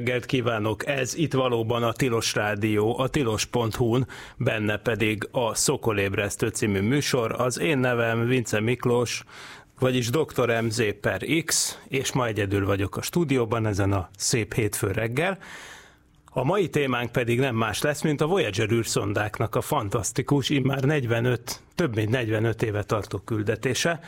Reggelt kívánok! Ez itt valóban a Tilos Rádió, a tilos.hu-n, benne pedig a Szokolébresztő című műsor. Az én nevem Vince Miklós, vagyis Dr. MZ per X, és ma egyedül vagyok a stúdióban ezen a szép hétfő reggel. A mai témánk pedig nem más lesz, mint a Voyager űrszondáknak a fantasztikus, immár 45, több mint 45 éve tartó küldetése.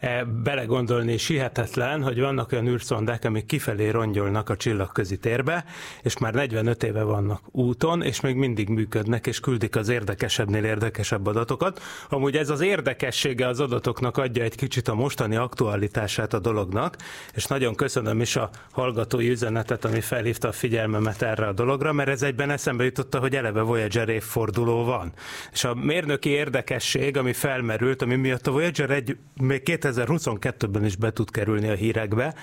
E, belegondolni is hihetetlen, hogy vannak olyan űrszondák, amik kifelé rongyolnak a csillagközi térbe, és már 45 éve vannak úton, és még mindig működnek, és küldik az érdekesebbnél érdekesebb adatokat. Amúgy ez az érdekessége az adatoknak adja egy kicsit a mostani aktualitását a dolognak, és nagyon köszönöm is a hallgatói üzenetet, ami felhívta a figyelmemet erre a dologra, mert ez egyben eszembe jutotta, hogy eleve Voyager évforduló van. És a mérnöki érdekesség, ami felmerült, ami miatt a Voyager egy még 2022-ben is be tud kerülni a hírekbe,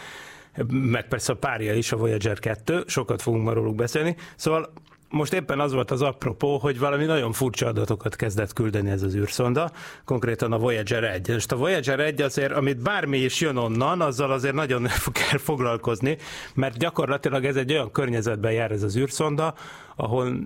meg persze a párja is, a Voyager 2, sokat fogunk már róluk beszélni. Szóval most éppen az volt az apropó, hogy valami nagyon furcsa adatokat kezdett küldeni ez az űrszonda, konkrétan a Voyager 1. És a Voyager 1 azért, amit bármi is jön onnan, azzal azért nagyon kell foglalkozni, mert gyakorlatilag ez egy olyan környezetben jár ez az űrszonda, ahol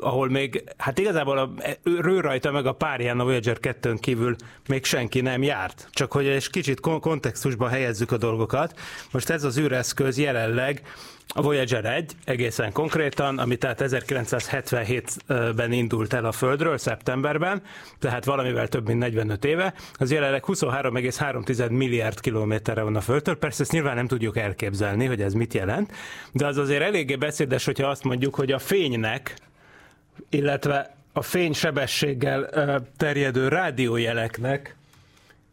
ahol még, hát igazából a, ő rajta meg a párján a Voyager 2 kívül még senki nem járt. Csak hogy egy kicsit kon- kontextusba helyezzük a dolgokat. Most ez az űreszköz jelenleg a Voyager 1 egészen konkrétan, ami tehát 1977-ben indult el a Földről, szeptemberben, tehát valamivel több mint 45 éve, az jelenleg 23,3 milliárd kilométerre van a Földtől. Persze ezt nyilván nem tudjuk elképzelni, hogy ez mit jelent, de az azért eléggé beszédes, hogyha azt mondjuk, hogy a fénynek, illetve a fénysebességgel terjedő rádiójeleknek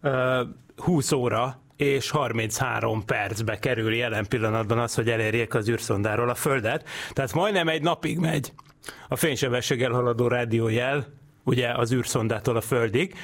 ö, 20 óra és 33 percbe kerül jelen pillanatban az, hogy elérjék az űrszondáról a Földet. Tehát majdnem egy napig megy a fénysebességgel haladó rádiójel, ugye az űrszondától a Földig.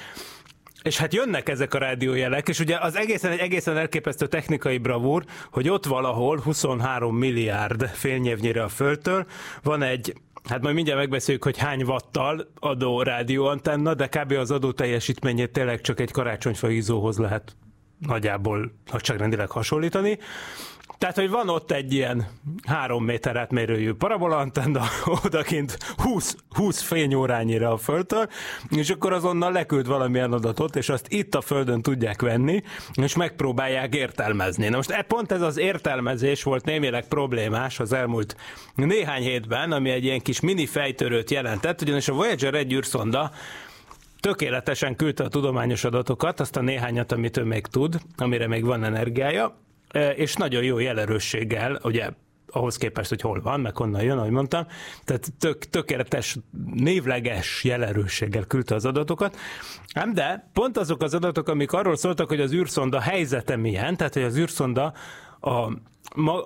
És hát jönnek ezek a rádiójelek, és ugye az egészen egy egészen elképesztő technikai bravúr, hogy ott valahol 23 milliárd fényévnyire a Földtől van egy Hát majd mindjárt megbeszéljük, hogy hány wattal adó rádióantenna, de kb. az adó teljesítményét tényleg csak egy karácsonyfa izzóhoz lehet nagyjából nagyságrendileg hasonlítani. Tehát, hogy van ott egy ilyen három méter átmérőjű parabolaantenna, odakint 20, 20 fényórányira a Földtől, és akkor azonnal leküld valamilyen adatot, és azt itt a Földön tudják venni, és megpróbálják értelmezni. Na most e pont ez az értelmezés volt némileg problémás az elmúlt néhány hétben, ami egy ilyen kis mini fejtörőt jelentett, ugyanis a Voyager egy űrszonda tökéletesen küldte a tudományos adatokat, azt a néhányat, amit ő még tud, amire még van energiája, e, és nagyon jó jelerősséggel, ugye ahhoz képest, hogy hol van, meg honnan jön, ahogy mondtam. Tehát tök, tökéletes, névleges jelerősséggel küldte az adatokat. Ám de pont azok az adatok, amik arról szóltak, hogy az űrszonda helyzete milyen, tehát hogy az űrszonda a ma,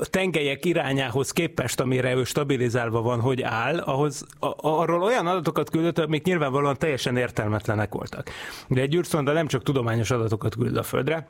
a tengelyek irányához képest, amire ő stabilizálva van, hogy áll, ahhoz a, arról olyan adatokat küldött, amik nyilvánvalóan teljesen értelmetlenek voltak. De egy űrszonda nem csak tudományos adatokat küld a Földre,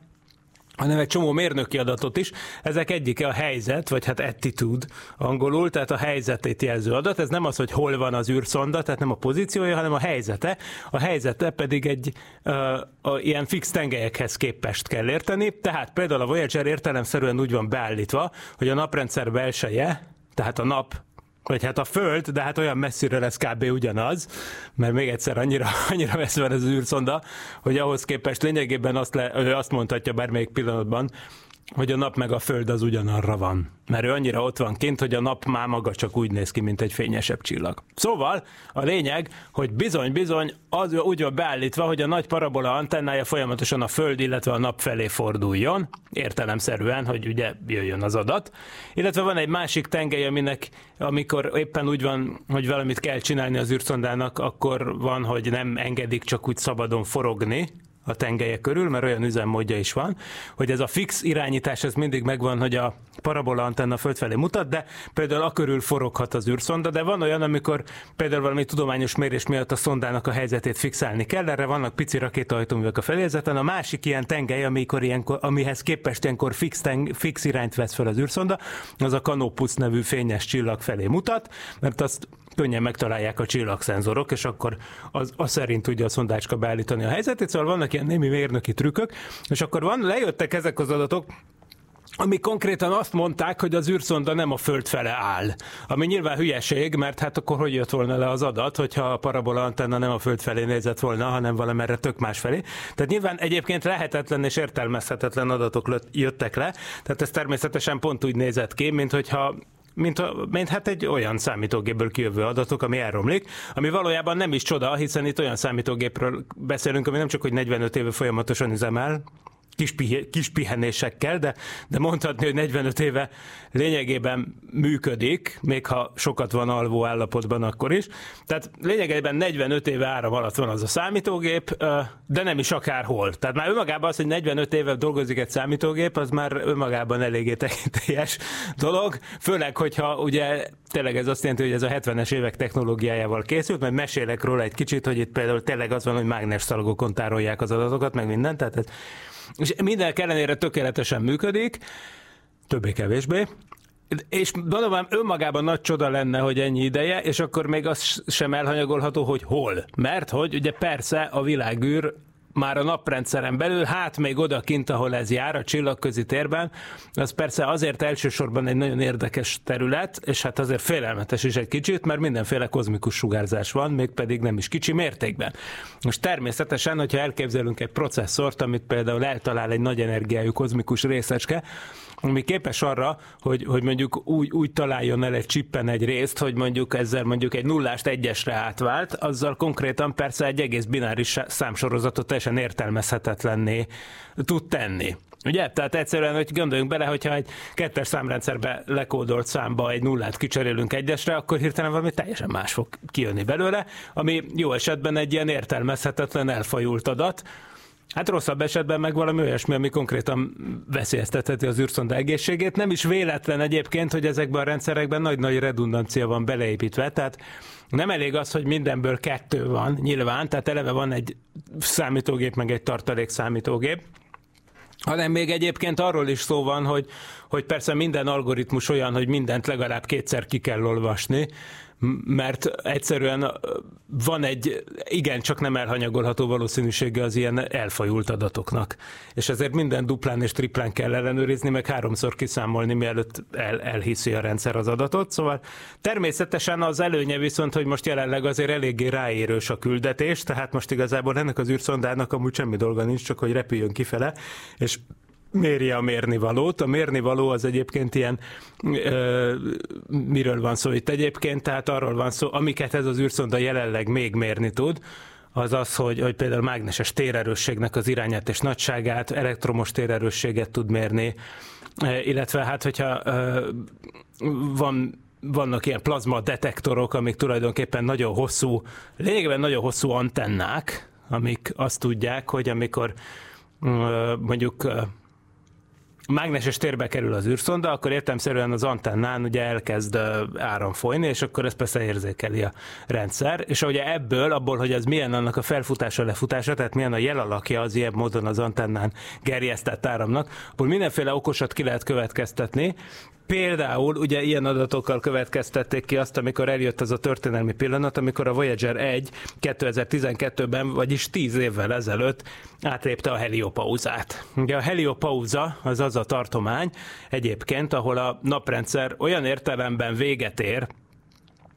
hanem egy csomó mérnöki adatot is. Ezek egyike a helyzet, vagy hát attitude angolul, tehát a helyzetét jelző adat. Ez nem az, hogy hol van az űrszonda, tehát nem a pozíciója, hanem a helyzete. A helyzete pedig egy uh, a, ilyen fix tengelyekhez képest kell érteni. Tehát például a Voyager értelemszerűen úgy van beállítva, hogy a naprendszer belseje, tehát a nap vagy hát a Föld, de hát olyan messzire lesz kb. ugyanaz, mert még egyszer annyira, annyira messze van ez az űrszonda, hogy ahhoz képest lényegében azt, le, azt mondhatja bármelyik pillanatban, hogy a nap meg a föld az ugyanarra van. Mert ő annyira ott van kint, hogy a nap már maga csak úgy néz ki, mint egy fényesebb csillag. Szóval a lényeg, hogy bizony-bizony az úgy van beállítva, hogy a nagy parabola antennája folyamatosan a föld, illetve a nap felé forduljon, értelemszerűen, hogy ugye jöjjön az adat. Illetve van egy másik tengely, aminek amikor éppen úgy van, hogy valamit kell csinálni az űrszondának, akkor van, hogy nem engedik csak úgy szabadon forogni, a tengelye körül, mert olyan üzemmódja is van, hogy ez a fix irányítás, ez mindig megvan, hogy a parabola antenna föld felé mutat, de például a körül foroghat az űrszonda, de van olyan, amikor például valami tudományos mérés miatt a szondának a helyzetét fixálni kell, erre vannak pici rakétahajtóművek a felézeten, a másik ilyen tengely, amikor ilyenkor, amihez képest ilyenkor fix, teng, fix irányt vesz fel az űrszonda, az a Canopus nevű fényes csillag felé mutat, mert azt könnyen megtalálják a csillagszenzorok, és akkor az, az szerint tudja a szondácska beállítani a helyzetét, szóval vannak ilyen némi mérnöki trükkök, és akkor van, lejöttek ezek az adatok, ami konkrétan azt mondták, hogy az űrszonda nem a föld fele áll. Ami nyilván hülyeség, mert hát akkor hogy jött volna le az adat, hogyha a parabola antenna nem a föld felé nézett volna, hanem valamerre tök más felé. Tehát nyilván egyébként lehetetlen és értelmezhetetlen adatok jöttek le, tehát ez természetesen pont úgy nézett ki, mint hogyha mint, a, mint hát egy olyan számítógépből kijövő adatok, ami elromlik, ami valójában nem is csoda, hiszen itt olyan számítógépről beszélünk, ami nem csak hogy 45 éve folyamatosan üzemel, kis, pihe, kis pihenésekkel, de, de mondhatni, hogy 45 éve lényegében működik, még ha sokat van alvó állapotban akkor is. Tehát lényegében 45 éve áram alatt van az a számítógép, de nem is akárhol. Tehát már önmagában az, hogy 45 éve dolgozik egy számítógép, az már önmagában eléggé tekintélyes dolog, főleg, hogyha ugye tényleg ez azt jelenti, hogy ez a 70-es évek technológiájával készült, mert mesélek róla egy kicsit, hogy itt például tényleg az van, hogy mágnes szalagokon tárolják az adatokat, meg mindent, tehát és minden ellenére tökéletesen működik, többé-kevésbé, és mondom, önmagában nagy csoda lenne, hogy ennyi ideje, és akkor még az sem elhanyagolható, hogy hol. Mert hogy ugye persze a világűr már a naprendszeren belül, hát még odakint, ahol ez jár, a csillagközi térben, az persze azért elsősorban egy nagyon érdekes terület, és hát azért félelmetes is egy kicsit, mert mindenféle kozmikus sugárzás van, mégpedig nem is kicsi mértékben. Most természetesen, hogyha elképzelünk egy processzort, amit például eltalál egy nagy energiájú kozmikus részecske, ami képes arra, hogy, hogy mondjuk úgy, úgy találjon el egy csippen egy részt, hogy mondjuk ezzel mondjuk egy nullást egyesre átvált, azzal konkrétan persze egy egész bináris számsorozatot teljesen értelmezhetetlenné tud tenni. Ugye? Tehát egyszerűen, hogy gondoljunk bele, hogyha egy kettes számrendszerbe lekódolt számba egy nullát kicserélünk egyesre, akkor hirtelen valami teljesen más fog kijönni belőle, ami jó esetben egy ilyen értelmezhetetlen elfajult adat, Hát rosszabb esetben meg valami olyasmi, ami konkrétan veszélyeztetheti az űrszonda egészségét. Nem is véletlen egyébként, hogy ezekben a rendszerekben nagy-nagy redundancia van beleépítve, tehát nem elég az, hogy mindenből kettő van, nyilván, tehát eleve van egy számítógép, meg egy tartalék számítógép, hanem még egyébként arról is szó van, hogy, hogy persze minden algoritmus olyan, hogy mindent legalább kétszer ki kell olvasni, mert egyszerűen van egy igen, csak nem elhanyagolható valószínűsége az ilyen elfajult adatoknak. És ezért minden duplán és triplán kell ellenőrizni, meg háromszor kiszámolni, mielőtt el, elhiszi a rendszer az adatot. Szóval természetesen az előnye viszont, hogy most jelenleg azért eléggé ráérős a küldetés, tehát most igazából ennek az űrszondának amúgy semmi dolga nincs, csak hogy repüljön kifele, és mérje a mérnivalót. A mérnivaló az egyébként ilyen, ö, miről van szó itt egyébként, tehát arról van szó, amiket ez az űrszonda jelenleg még mérni tud, az az, hogy, hogy például mágneses térerősségnek az irányát és nagyságát, elektromos térerősséget tud mérni, illetve hát, hogyha ö, van vannak ilyen plazma detektorok, amik tulajdonképpen nagyon hosszú, lényegében nagyon hosszú antennák, amik azt tudják, hogy amikor mondjuk mágneses térbe kerül az űrszonda, akkor értelmszerűen az antennán ugye elkezd áram folyni, és akkor ezt persze érzékeli a rendszer, és ugye ebből, abból, hogy ez milyen annak a felfutása, lefutása, tehát milyen a jelalakja az ilyen módon az antennán gerjesztett áramnak, abból mindenféle okosat ki lehet következtetni, Például ugye ilyen adatokkal következtették ki azt, amikor eljött az a történelmi pillanat, amikor a Voyager 1 2012-ben, vagyis 10 évvel ezelőtt átlépte a heliopauzát. Ugye a heliopauza az az a tartomány egyébként, ahol a naprendszer olyan értelemben véget ér,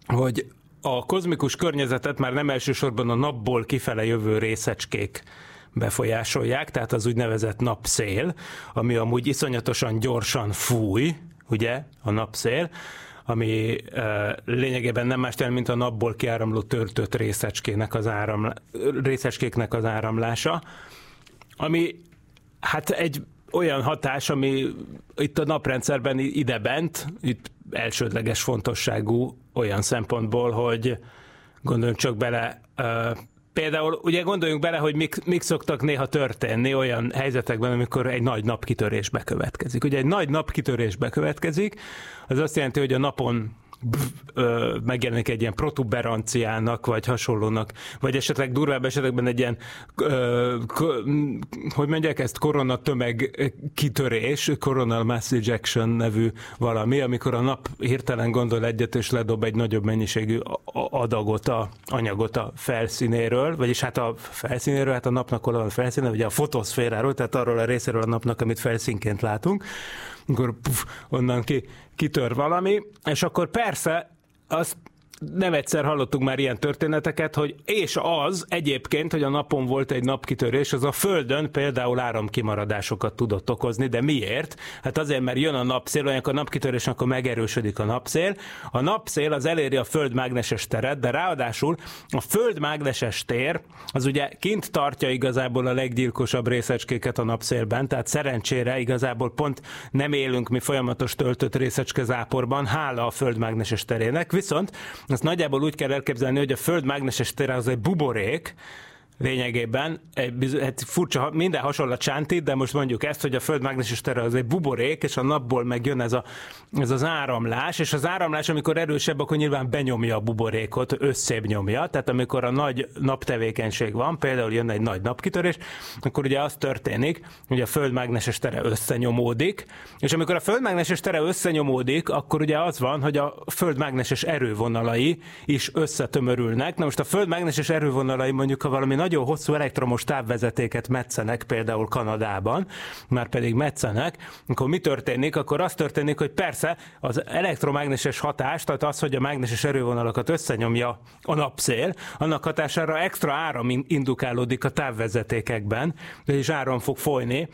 hogy a kozmikus környezetet már nem elsősorban a napból kifele jövő részecskék befolyásolják, tehát az úgynevezett napszél, ami amúgy iszonyatosan gyorsan fúj, ugye, a napszél, ami uh, lényegében nem más jelent, mint a napból kiáramló törtött részecskének az, áram, részecskéknek az áramlása, ami hát egy olyan hatás, ami itt a naprendszerben idebent, itt elsődleges fontosságú olyan szempontból, hogy gondoljunk csak bele, Például ugye gondoljunk bele, hogy mik, mik szoktak néha történni olyan helyzetekben, amikor egy nagy napkitörés bekövetkezik. Ugye egy nagy napkitörés bekövetkezik, az azt jelenti, hogy a napon megjelenik egy ilyen protuberanciának, vagy hasonlónak, vagy esetleg durvább esetekben egy ilyen, hogy mondják ezt, koronatömeg kitörés, coronal mass ejection nevű valami, amikor a nap hirtelen gondol egyet, és ledob egy nagyobb mennyiségű adagot, a anyagot a felszínéről, vagyis hát a felszínéről, hát a napnak a felszíne, ugye a fotoszféráról, tehát arról a részéről a napnak, amit felszínként látunk, akkor puf, onnan ki, kitör valami, és akkor persze azt nem egyszer hallottuk már ilyen történeteket, hogy és az egyébként, hogy a napon volt egy napkitörés, az a Földön például áramkimaradásokat tudott okozni, de miért? Hát azért, mert jön a napszél, olyankor a napkitörés, akkor megerősödik a napszél. A napszél az eléri a Föld mágneses teret, de ráadásul a Föld mágneses tér az ugye kint tartja igazából a leggyilkosabb részecskéket a napszélben, tehát szerencsére igazából pont nem élünk mi folyamatos töltött részecske záporban, hála a Föld mágneses terének, viszont ezt nagyjából úgy kell elképzelni, hogy a Föld mágneses az egy buborék, lényegében egy hát furcsa, minden hasonló a csántit, de most mondjuk ezt, hogy a Föld mágneses tere az egy buborék, és a napból megjön ez, a, ez az áramlás, és az áramlás, amikor erősebb, akkor nyilván benyomja a buborékot, összébb nyomja, tehát amikor a nagy naptevékenység van, például jön egy nagy napkitörés, akkor ugye az történik, hogy a Föld mágneses tere összenyomódik, és amikor a Föld mágneses tere összenyomódik, akkor ugye az van, hogy a Föld mágneses erővonalai is összetömörülnek. Na most a Föld mágneses erővonalai mondjuk, ha valami nagyon hosszú elektromos távvezetéket metszenek, például Kanadában, már pedig metszenek, akkor mi történik? Akkor az történik, hogy persze az elektromágneses hatás, tehát az, hogy a mágneses erővonalakat összenyomja a napszél, annak hatására extra áram in- indukálódik a távvezetékekben, és áram fog folyni,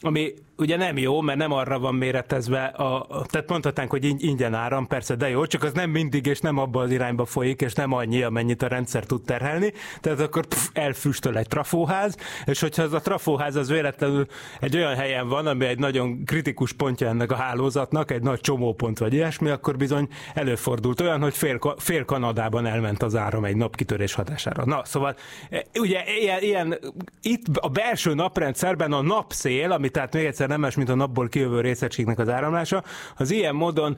ami ugye nem jó, mert nem arra van méretezve, a, tehát mondhatnánk, hogy ing- ingyen áram, persze, de jó, csak az nem mindig, és nem abba az irányba folyik, és nem annyi, amennyit a rendszer tud terhelni, tehát akkor pff, elfüstöl egy trafóház, és hogyha az a trafóház az véletlenül egy olyan helyen van, ami egy nagyon kritikus pontja ennek a hálózatnak, egy nagy csomópont vagy ilyesmi, akkor bizony előfordult olyan, hogy fél, fél Kanadában elment az áram egy napkitörés hatására. Na, szóval e, ugye ilyen, ilyen itt a belső naprendszerben a napszél, ami tehát még egyszer nem más, mint a napból kijövő részegységnek az áramlása, az ilyen módon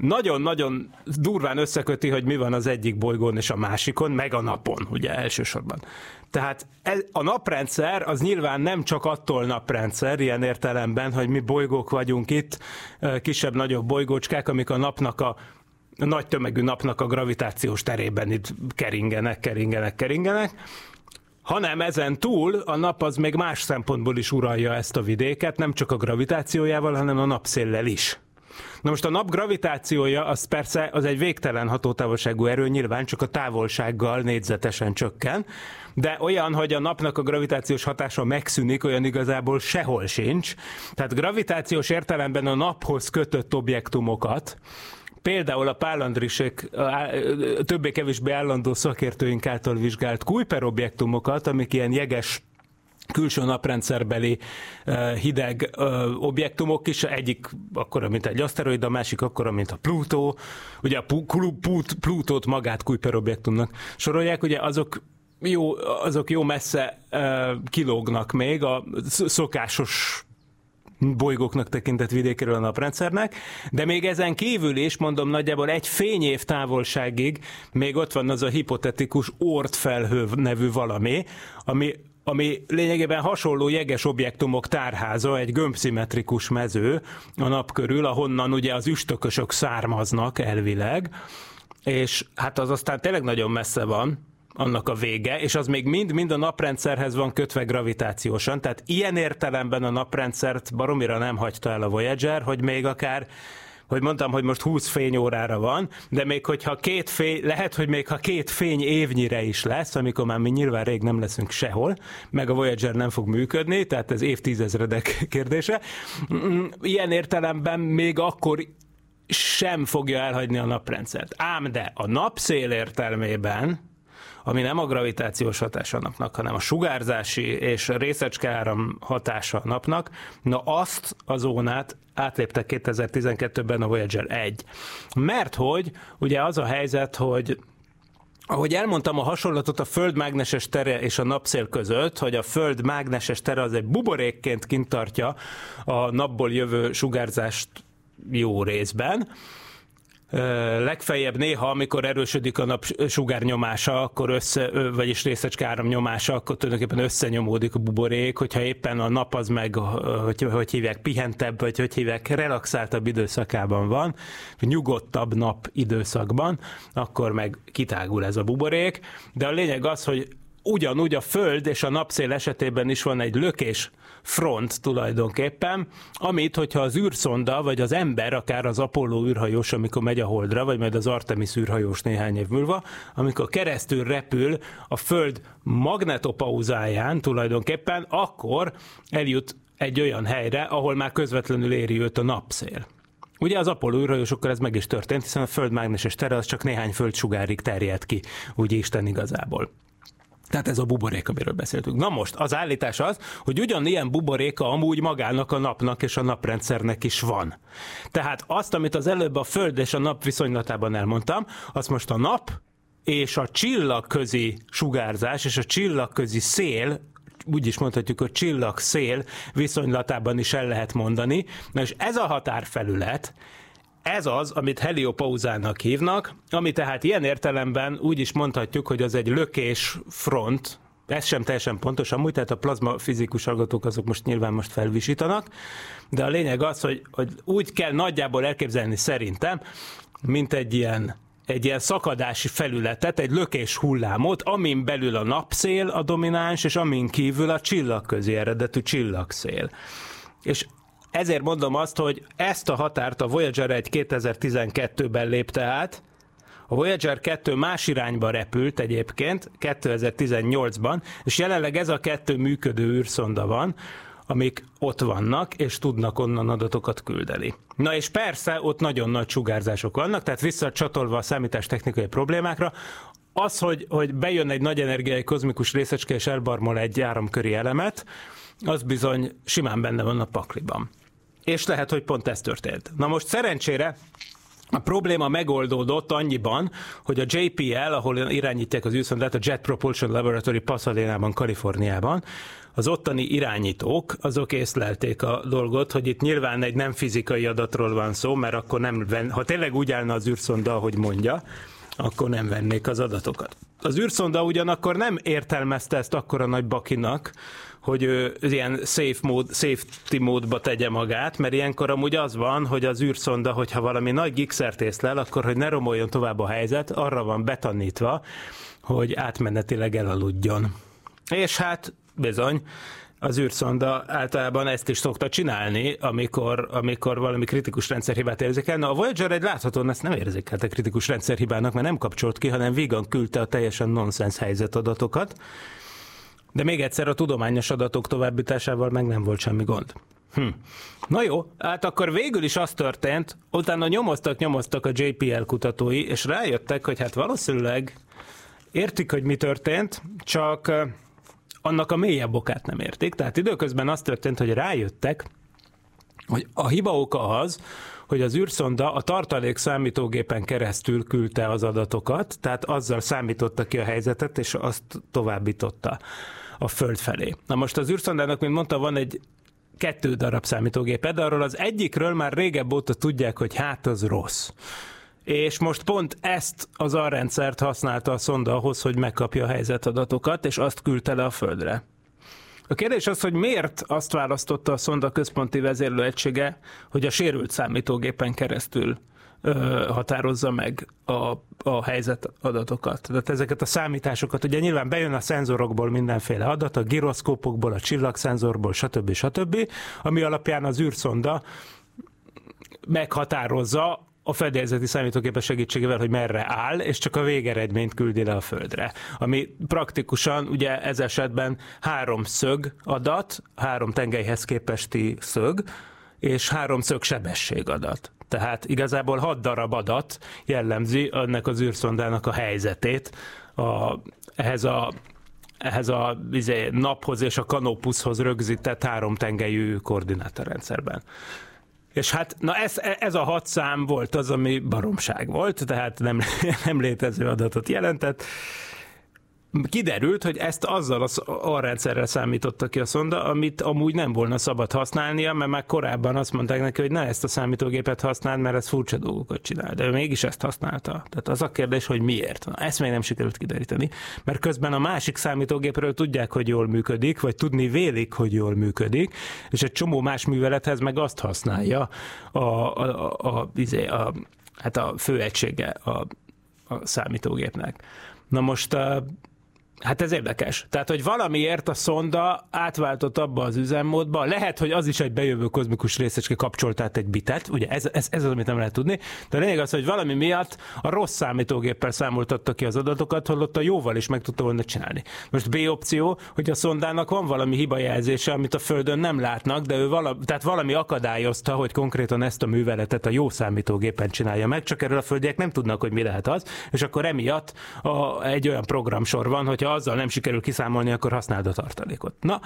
nagyon-nagyon durván összeköti, hogy mi van az egyik bolygón és a másikon, meg a napon, ugye elsősorban. Tehát ez, a naprendszer az nyilván nem csak attól naprendszer, ilyen értelemben, hogy mi bolygók vagyunk itt, kisebb-nagyobb bolygócskák, amik a napnak a a nagy tömegű napnak a gravitációs terében itt keringenek, keringenek, keringenek, hanem ezen túl a nap az még más szempontból is uralja ezt a vidéket, nem csak a gravitációjával, hanem a napszéllel is. Na most a nap gravitációja az persze az egy végtelen hatótávolságú erő, nyilván csak a távolsággal négyzetesen csökken, de olyan, hogy a napnak a gravitációs hatása megszűnik, olyan igazából sehol sincs. Tehát gravitációs értelemben a naphoz kötött objektumokat, Például a pálandrisék többé-kevésbé állandó szakértőink által vizsgált Kuiper objektumokat, amik ilyen jeges külső naprendszerbeli hideg objektumok is, egyik akkora, mint egy aszteroid, a másik akkora, mint a Plutó. Ugye a Plutót magát Kuiper objektumnak sorolják, ugye azok jó, azok jó messze kilógnak még a sz- szokásos bolygóknak tekintett vidékéről a naprendszernek, de még ezen kívül is, mondom, nagyjából egy fényév távolságig még ott van az a hipotetikus Oort felhő nevű valami, ami ami lényegében hasonló jeges objektumok tárháza, egy gömbszimmetrikus mező a nap körül, ahonnan ugye az üstökösök származnak elvileg, és hát az aztán tényleg nagyon messze van, annak a vége, és az még mind-mind a naprendszerhez van kötve gravitációsan, tehát ilyen értelemben a naprendszert baromira nem hagyta el a Voyager, hogy még akár hogy mondtam, hogy most 20 fényórára van, de még hogyha két fény, lehet, hogy még ha két fény évnyire is lesz, amikor már mi nyilván rég nem leszünk sehol, meg a Voyager nem fog működni, tehát ez évtizedredek kérdése. Mm, Ilyen értelemben még akkor sem fogja elhagyni a naprendszert. Ám de a napszél értelmében, ami nem a gravitációs hatása a napnak, hanem a sugárzási és részecskeáram hatása a napnak, na azt a zónát átlépte 2012-ben a Voyager 1. Mert hogy ugye az a helyzet, hogy ahogy elmondtam a hasonlatot a Föld mágneses tere és a napszél között, hogy a Föld mágneses tere az egy buborékként kint tartja a napból jövő sugárzást jó részben, legfeljebb néha, amikor erősödik a nap sugár nyomása, akkor össze, vagyis részecske áram nyomása, akkor tulajdonképpen összenyomódik a buborék, hogyha éppen a nap az meg, hogy, hogy hívják, pihentebb, vagy hogy hívják, relaxáltabb időszakában van, nyugodtabb nap időszakban, akkor meg kitágul ez a buborék, de a lényeg az, hogy ugyanúgy a Föld és a napszél esetében is van egy lökés front tulajdonképpen, amit, hogyha az űrszonda, vagy az ember, akár az Apollo űrhajós, amikor megy a Holdra, vagy majd az Artemis űrhajós néhány év múlva, amikor keresztül repül a Föld magnetopauzáján tulajdonképpen, akkor eljut egy olyan helyre, ahol már közvetlenül éri őt a napszél. Ugye az Apollo űrhajósokkal ez meg is történt, hiszen a Föld mágneses tere az csak néhány földsugárig terjed ki, úgy Isten igazából. Tehát ez a buborék, amiről beszéltünk. Na most, az állítás az, hogy ugyanilyen buboréka amúgy magának a napnak és a naprendszernek is van. Tehát azt, amit az előbb a Föld és a nap viszonylatában elmondtam, azt most a nap és a csillagközi sugárzás és a csillagközi szél úgy is mondhatjuk, hogy csillag-szél viszonylatában is el lehet mondani. Na és ez a határfelület, ez az, amit heliopauzának hívnak, ami tehát ilyen értelemben úgy is mondhatjuk, hogy az egy lökés front, ez sem teljesen pontos amúgy, tehát a plazma fizikus hallgatók azok most nyilván most felvisítanak, de a lényeg az, hogy, hogy úgy kell nagyjából elképzelni szerintem, mint egy ilyen egy ilyen szakadási felületet, egy lökés hullámot, amin belül a napszél a domináns, és amin kívül a csillagközi eredetű csillagszél. És ezért mondom azt, hogy ezt a határt a Voyager 1 2012-ben lépte át, a Voyager 2 más irányba repült egyébként 2018-ban, és jelenleg ez a kettő működő űrszonda van, amik ott vannak, és tudnak onnan adatokat küldeni. Na és persze, ott nagyon nagy sugárzások vannak, tehát visszacsatolva a számítástechnikai problémákra, az, hogy, hogy bejön egy nagy energiai kozmikus részecske és elbarmol egy áramköri elemet, az bizony simán benne van a pakliban. És lehet, hogy pont ez történt. Na most szerencsére a probléma megoldódott annyiban, hogy a JPL, ahol irányítják az űrszondát, a Jet Propulsion Laboratory Pasadena-ban, Kaliforniában, az ottani irányítók, azok észlelték a dolgot, hogy itt nyilván egy nem fizikai adatról van szó, mert akkor nem, ha tényleg úgy állna az űrszonda, ahogy mondja, akkor nem vennék az adatokat. Az űrszonda ugyanakkor nem értelmezte ezt akkora nagy bakinak, hogy ő ilyen safe mód, safety módba tegye magát, mert ilyenkor amúgy az van, hogy az űrszonda, hogyha valami nagy gikszert észlel, akkor hogy ne romoljon tovább a helyzet, arra van betanítva, hogy átmenetileg elaludjon. És hát bizony, az űrszonda általában ezt is szokta csinálni, amikor, amikor valami kritikus rendszerhibát érzékel. Na, a Voyager egy láthatóan ezt nem érzékelte kritikus rendszerhibának, mert nem kapcsolt ki, hanem vígan küldte a teljesen nonsens helyzetadatokat. De még egyszer a tudományos adatok továbbításával meg nem volt semmi gond. Hm. Na jó, hát akkor végül is az történt, utána nyomoztak, nyomoztak a JPL kutatói, és rájöttek, hogy hát valószínűleg értik, hogy mi történt, csak annak a mélyebb okát nem értik. Tehát időközben az történt, hogy rájöttek, hogy a hiba oka az, hogy az űrszonda a tartalék számítógépen keresztül küldte az adatokat, tehát azzal számította ki a helyzetet, és azt továbbította a Föld felé. Na most az űrszondának, mint mondta, van egy kettő darab számítógépe, de arról az egyikről már régebb óta tudják, hogy hát az rossz. És most pont ezt az arrendszert használta a szonda ahhoz, hogy megkapja a helyzetadatokat, és azt küldte le a Földre. A kérdés az, hogy miért azt választotta a szonda központi vezérlőegysége, hogy a sérült számítógépen keresztül ö, határozza meg a, a helyzet adatokat. Tehát ezeket a számításokat, ugye nyilván bejön a szenzorokból mindenféle adat, a gyroszkópokból, a csillagszenzorból, stb. stb., ami alapján az űrszonda meghatározza a fedélzeti számítógépes segítségével, hogy merre áll, és csak a végeredményt küldi le a Földre. Ami praktikusan ugye ez esetben három szög adat, három tengelyhez képesti szög, és három szög sebesség adat. Tehát igazából hat darab adat jellemzi ennek az űrszondának a helyzetét a, ehhez a ehhez a izé, naphoz és a kanopuszhoz rögzített három tengelyű koordinátorrendszerben. És hát, na ez, ez a hat szám volt az, ami baromság volt, tehát nem, nem létező adatot jelentett. Kiderült, hogy ezt azzal az a rendszerrel számította ki a szonda, amit amúgy nem volna szabad használnia, mert már korábban azt mondták neki, hogy ne ezt a számítógépet használd, mert ez furcsa dolgokat csinál. De ő mégis ezt használta. Tehát az a kérdés, hogy miért. Na, ezt még nem sikerült kideríteni, mert közben a másik számítógépről tudják, hogy jól működik, vagy tudni vélik, hogy jól működik, és egy csomó más művelethez meg azt használja a, a, a, a, izé, a, hát a főegysége a, a számítógépnek. Na most Hát ez érdekes. Tehát, hogy valamiért a szonda átváltott abba az üzemmódba, lehet, hogy az is egy bejövő kozmikus részecske kapcsolt át egy bitet, ugye ez, ez, ez az, amit nem lehet tudni, de a lényeg az, hogy valami miatt a rossz számítógéppel számoltatta ki az adatokat, holott a jóval is meg tudta volna csinálni. Most B opció, hogy a szondának van valami hibajelzése, amit a Földön nem látnak, de ő vala, tehát valami akadályozta, hogy konkrétan ezt a műveletet a jó számítógépen csinálja meg, csak erről a földiek nem tudnak, hogy mi lehet az, és akkor emiatt a, egy olyan programsor van, hogy azzal nem sikerül kiszámolni, akkor használd a tartalékot. Na,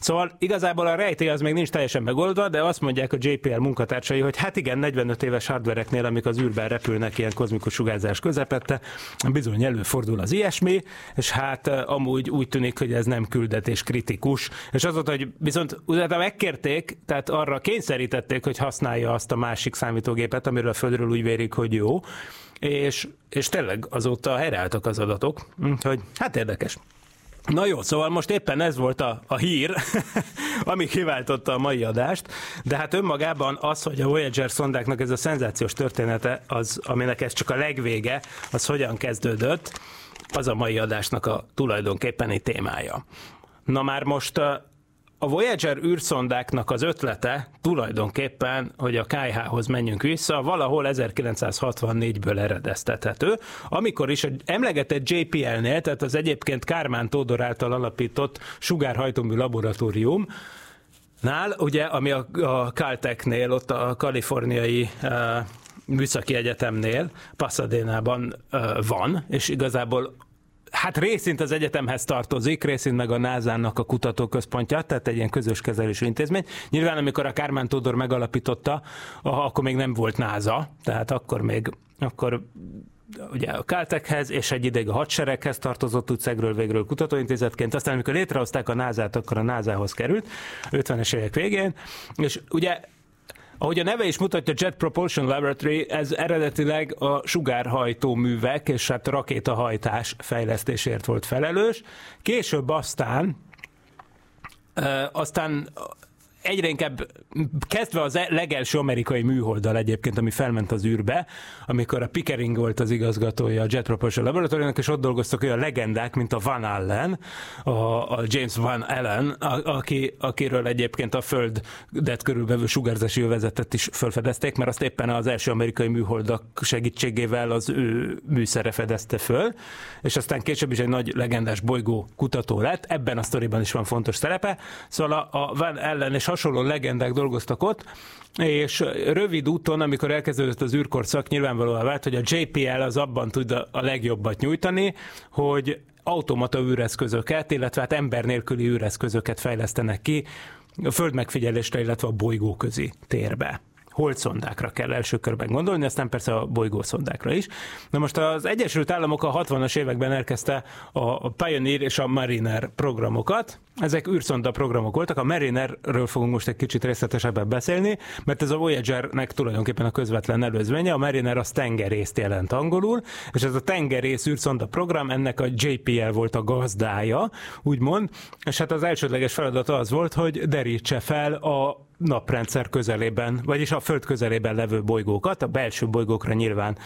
szóval igazából a rejtély az még nincs teljesen megoldva, de azt mondják a JPL munkatársai, hogy hát igen, 45 éves hardvereknél, amik az űrben repülnek ilyen kozmikus sugárzás közepette, bizony előfordul az ilyesmi, és hát amúgy úgy tűnik, hogy ez nem küldetés kritikus. És az volt, hogy viszont utána megkérték, tehát arra kényszerítették, hogy használja azt a másik számítógépet, amiről a földről úgy vérik, hogy jó, és, és tényleg azóta helyreálltak az adatok, úgyhogy hát érdekes. Na jó, szóval most éppen ez volt a, a hír, ami kiváltotta a mai adást, de hát önmagában az, hogy a Voyager szondáknak ez a szenzációs története, az, aminek ez csak a legvége, az hogyan kezdődött, az a mai adásnak a tulajdonképpeni témája. Na már most a Voyager űrszondáknak az ötlete tulajdonképpen, hogy a KH-hoz menjünk vissza, valahol 1964-ből eredeztethető, amikor is emlegetett JPL-nél, tehát az egyébként Kármán Tódor által alapított sugárhajtómű laboratórium, Nál, ugye, ami a, a Caltech-nél, ott a kaliforniai uh, műszaki egyetemnél, Pasadena-ban uh, van, és igazából hát részint az egyetemhez tartozik, részint meg a NASA-nak a kutatóközpontja, tehát egy ilyen közös kezelésű intézmény. Nyilván, amikor a Kármán Tódor megalapította, akkor még nem volt NASA, tehát akkor még akkor ugye a Caltechhez és egy ideig a hadsereghez tartozott úgy szegről végről kutatóintézetként, aztán amikor létrehozták a NASA-t, akkor a NASA-hoz került, 50-es évek végén, és ugye ahogy a neve is mutatja, Jet Propulsion Laboratory, ez eredetileg a sugárhajtó művek és hát rakétahajtás fejlesztésért volt felelős. Később aztán aztán egyre inkább kezdve az legelső amerikai műholddal egyébként, ami felment az űrbe, amikor a Pickering volt az igazgatója a Jet Propulsion laboratóriának, és ott dolgoztak olyan legendák, mint a Van Allen, a, a James Van Allen, a, aki, akiről egyébként a Földet körülbelül sugárzási övezetet is felfedezték, mert azt éppen az első amerikai műholdak segítségével az ő műszere fedezte föl, és aztán később is egy nagy legendás bolygó kutató lett, ebben a sztoriban is van fontos szerepe, szóval a, a Van Allen és hasonló legendák dolgoztak ott, és rövid úton, amikor elkezdődött az űrkorszak, nyilvánvalóan vált, hogy a JPL az abban tud a legjobbat nyújtani, hogy automata űreszközöket, illetve hát ember nélküli űreszközöket fejlesztenek ki a föld megfigyelésre, illetve a bolygóközi térbe holdszondákra kell első körben gondolni, aztán persze a bolygószondákra is. Na most az Egyesült Államok a 60-as években elkezdte a Pioneer és a Mariner programokat. Ezek űrszonda programok voltak. A Marinerről fogunk most egy kicsit részletesebben beszélni, mert ez a Voyagernek tulajdonképpen a közvetlen előzménye. A Mariner az tengerészt jelent angolul, és ez a tengerész űrszonda program, ennek a JPL volt a gazdája, úgymond, és hát az elsődleges feladata az volt, hogy derítse fel a naprendszer közelében, vagyis a Föld közelében levő bolygókat, a belső bolygókra nyilván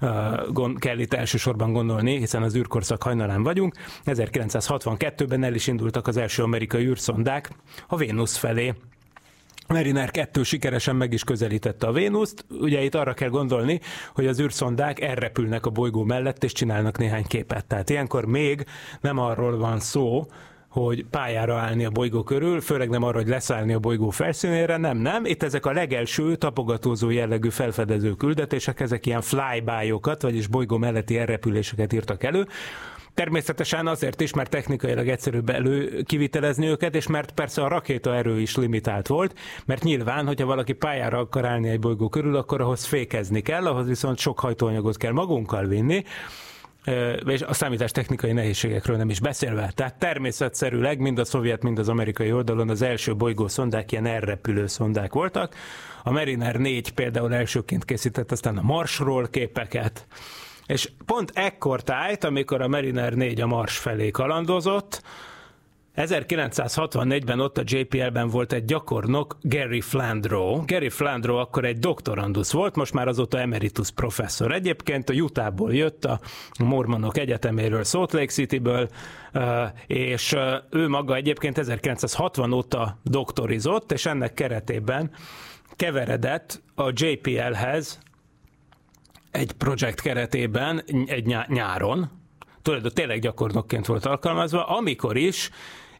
uh, kell itt elsősorban gondolni, hiszen az űrkorszak hajnalán vagyunk. 1962-ben el is indultak az első amerikai űrszondák a Vénusz felé. Mariner 2 sikeresen meg is közelítette a Vénuszt. Ugye itt arra kell gondolni, hogy az űrszondák elrepülnek a bolygó mellett, és csinálnak néhány képet. Tehát ilyenkor még nem arról van szó, hogy pályára állni a bolygó körül, főleg nem arra, hogy leszállni a bolygó felszínére, nem, nem. Itt ezek a legelső tapogatózó jellegű felfedező küldetések, ezek ilyen flybyokat, vagyis bolygó melletti elrepüléseket írtak elő, Természetesen azért is, mert technikailag egyszerűbb elő kivitelezni őket, és mert persze a rakétaerő is limitált volt, mert nyilván, hogyha valaki pályára akar állni egy bolygó körül, akkor ahhoz fékezni kell, ahhoz viszont sok hajtóanyagot kell magunkkal vinni, és a számítás technikai nehézségekről nem is beszélve. Tehát természetszerűleg mind a szovjet, mind az amerikai oldalon az első bolygó szondák ilyen elrepülő szondák voltak. A Mariner 4 például elsőként készített aztán a Marsról képeket, és pont ekkor tájt, amikor a Mariner 4 a Mars felé kalandozott, 1964-ben ott a JPL-ben volt egy gyakornok, Gary Flandro. Gary Flandro akkor egy doktorandusz volt, most már azóta emeritus professzor. Egyébként a Utahból jött, a Mormonok Egyeteméről, Salt Lake Cityből, és ő maga egyébként 1960 óta doktorizott, és ennek keretében keveredett a JPL-hez egy projekt keretében egy nyáron, tulajdonképpen tényleg gyakornokként volt alkalmazva, amikor is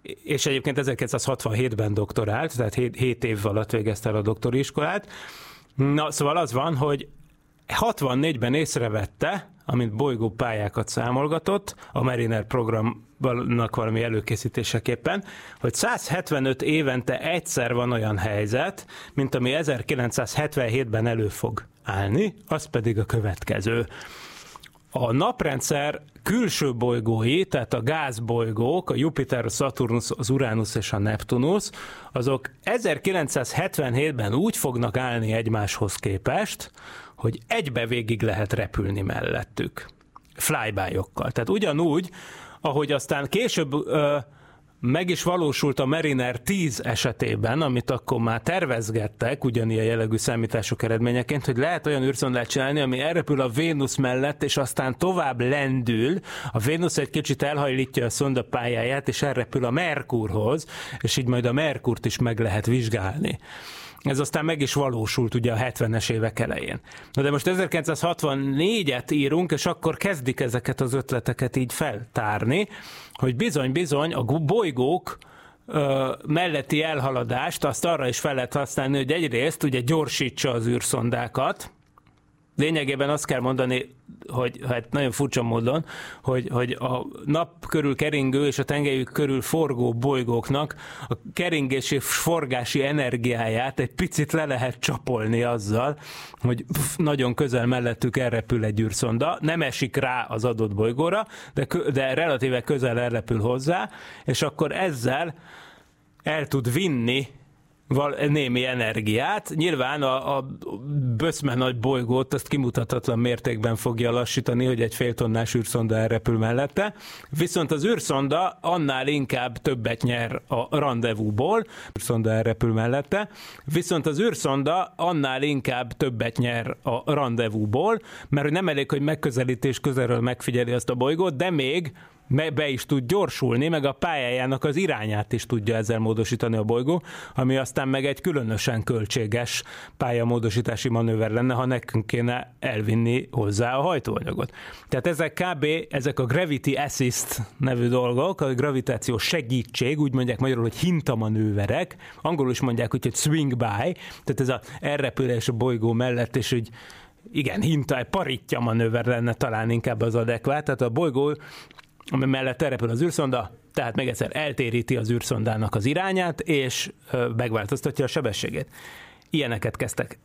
és egyébként 1967-ben doktorált, tehát 7, 7 év alatt végezte el a doktori iskolát. Na, szóval az van, hogy 64-ben észrevette, amint bolygó pályákat számolgatott, a Mariner programnak valami előkészítéseképpen, hogy 175 évente egyszer van olyan helyzet, mint ami 1977-ben elő fog állni, az pedig a következő. A naprendszer külső bolygói, tehát a gázbolygók, a Jupiter, a Saturnus, az Uranus és a Neptunus, azok 1977-ben úgy fognak állni egymáshoz képest, hogy egybe végig lehet repülni mellettük. Flyby-okkal. Tehát ugyanúgy, ahogy aztán később ö, meg is valósult a Mariner 10 esetében, amit akkor már tervezgettek, ugyanilyen jellegű számítások eredményeként, hogy lehet olyan űrszondát csinálni, ami elrepül a Vénusz mellett, és aztán tovább lendül. A Vénusz egy kicsit elhajlítja a szonda pályáját, és elrepül a Merkurhoz, és így majd a Merkurt is meg lehet vizsgálni. Ez aztán meg is valósult ugye a 70-es évek elején. Na de most 1964-et írunk, és akkor kezdik ezeket az ötleteket így feltárni, hogy bizony-bizony a bolygók ö, melletti elhaladást azt arra is fel lehet használni, hogy egyrészt ugye gyorsítsa az űrszondákat, lényegében azt kell mondani, hogy hát nagyon furcsa módon, hogy, hogy a nap körül keringő és a tengelyük körül forgó bolygóknak a keringési és forgási energiáját egy picit le lehet csapolni azzal, hogy pff, nagyon közel mellettük elrepül egy űrszonda, nem esik rá az adott bolygóra, de, de relatíve közel elrepül hozzá, és akkor ezzel el tud vinni val, némi energiát. Nyilván a, a böszme nagy bolygót azt kimutathatatlan mértékben fogja lassítani, hogy egy fél tonnás űrszonda elrepül mellette. Viszont az űrszonda annál inkább többet nyer a rendezvúból, űrszonda elrepül mellette. Viszont az űrszonda annál inkább többet nyer a rendezvúból, mert nem elég, hogy megközelítés közelről megfigyeli azt a bolygót, de még be is tud gyorsulni, meg a pályájának az irányát is tudja ezzel módosítani a bolygó, ami aztán meg egy különösen költséges pályamódosítási manőver lenne, ha nekünk kéne elvinni hozzá a hajtóanyagot. Tehát ezek kb. ezek a Gravity Assist nevű dolgok, a gravitáció segítség, úgy mondják magyarul, hogy hintamanőverek, angolul is mondják, hogy swing by, tehát ez a elrepülés a bolygó mellett, és hogy igen, hinta, egy paritja manőver lenne talán inkább az adekvát, tehát a bolygó ami mellett elrepül az űrszonda, tehát még egyszer eltéríti az űrszondának az irányát, és megváltoztatja a sebességét. Ilyeneket kezdtek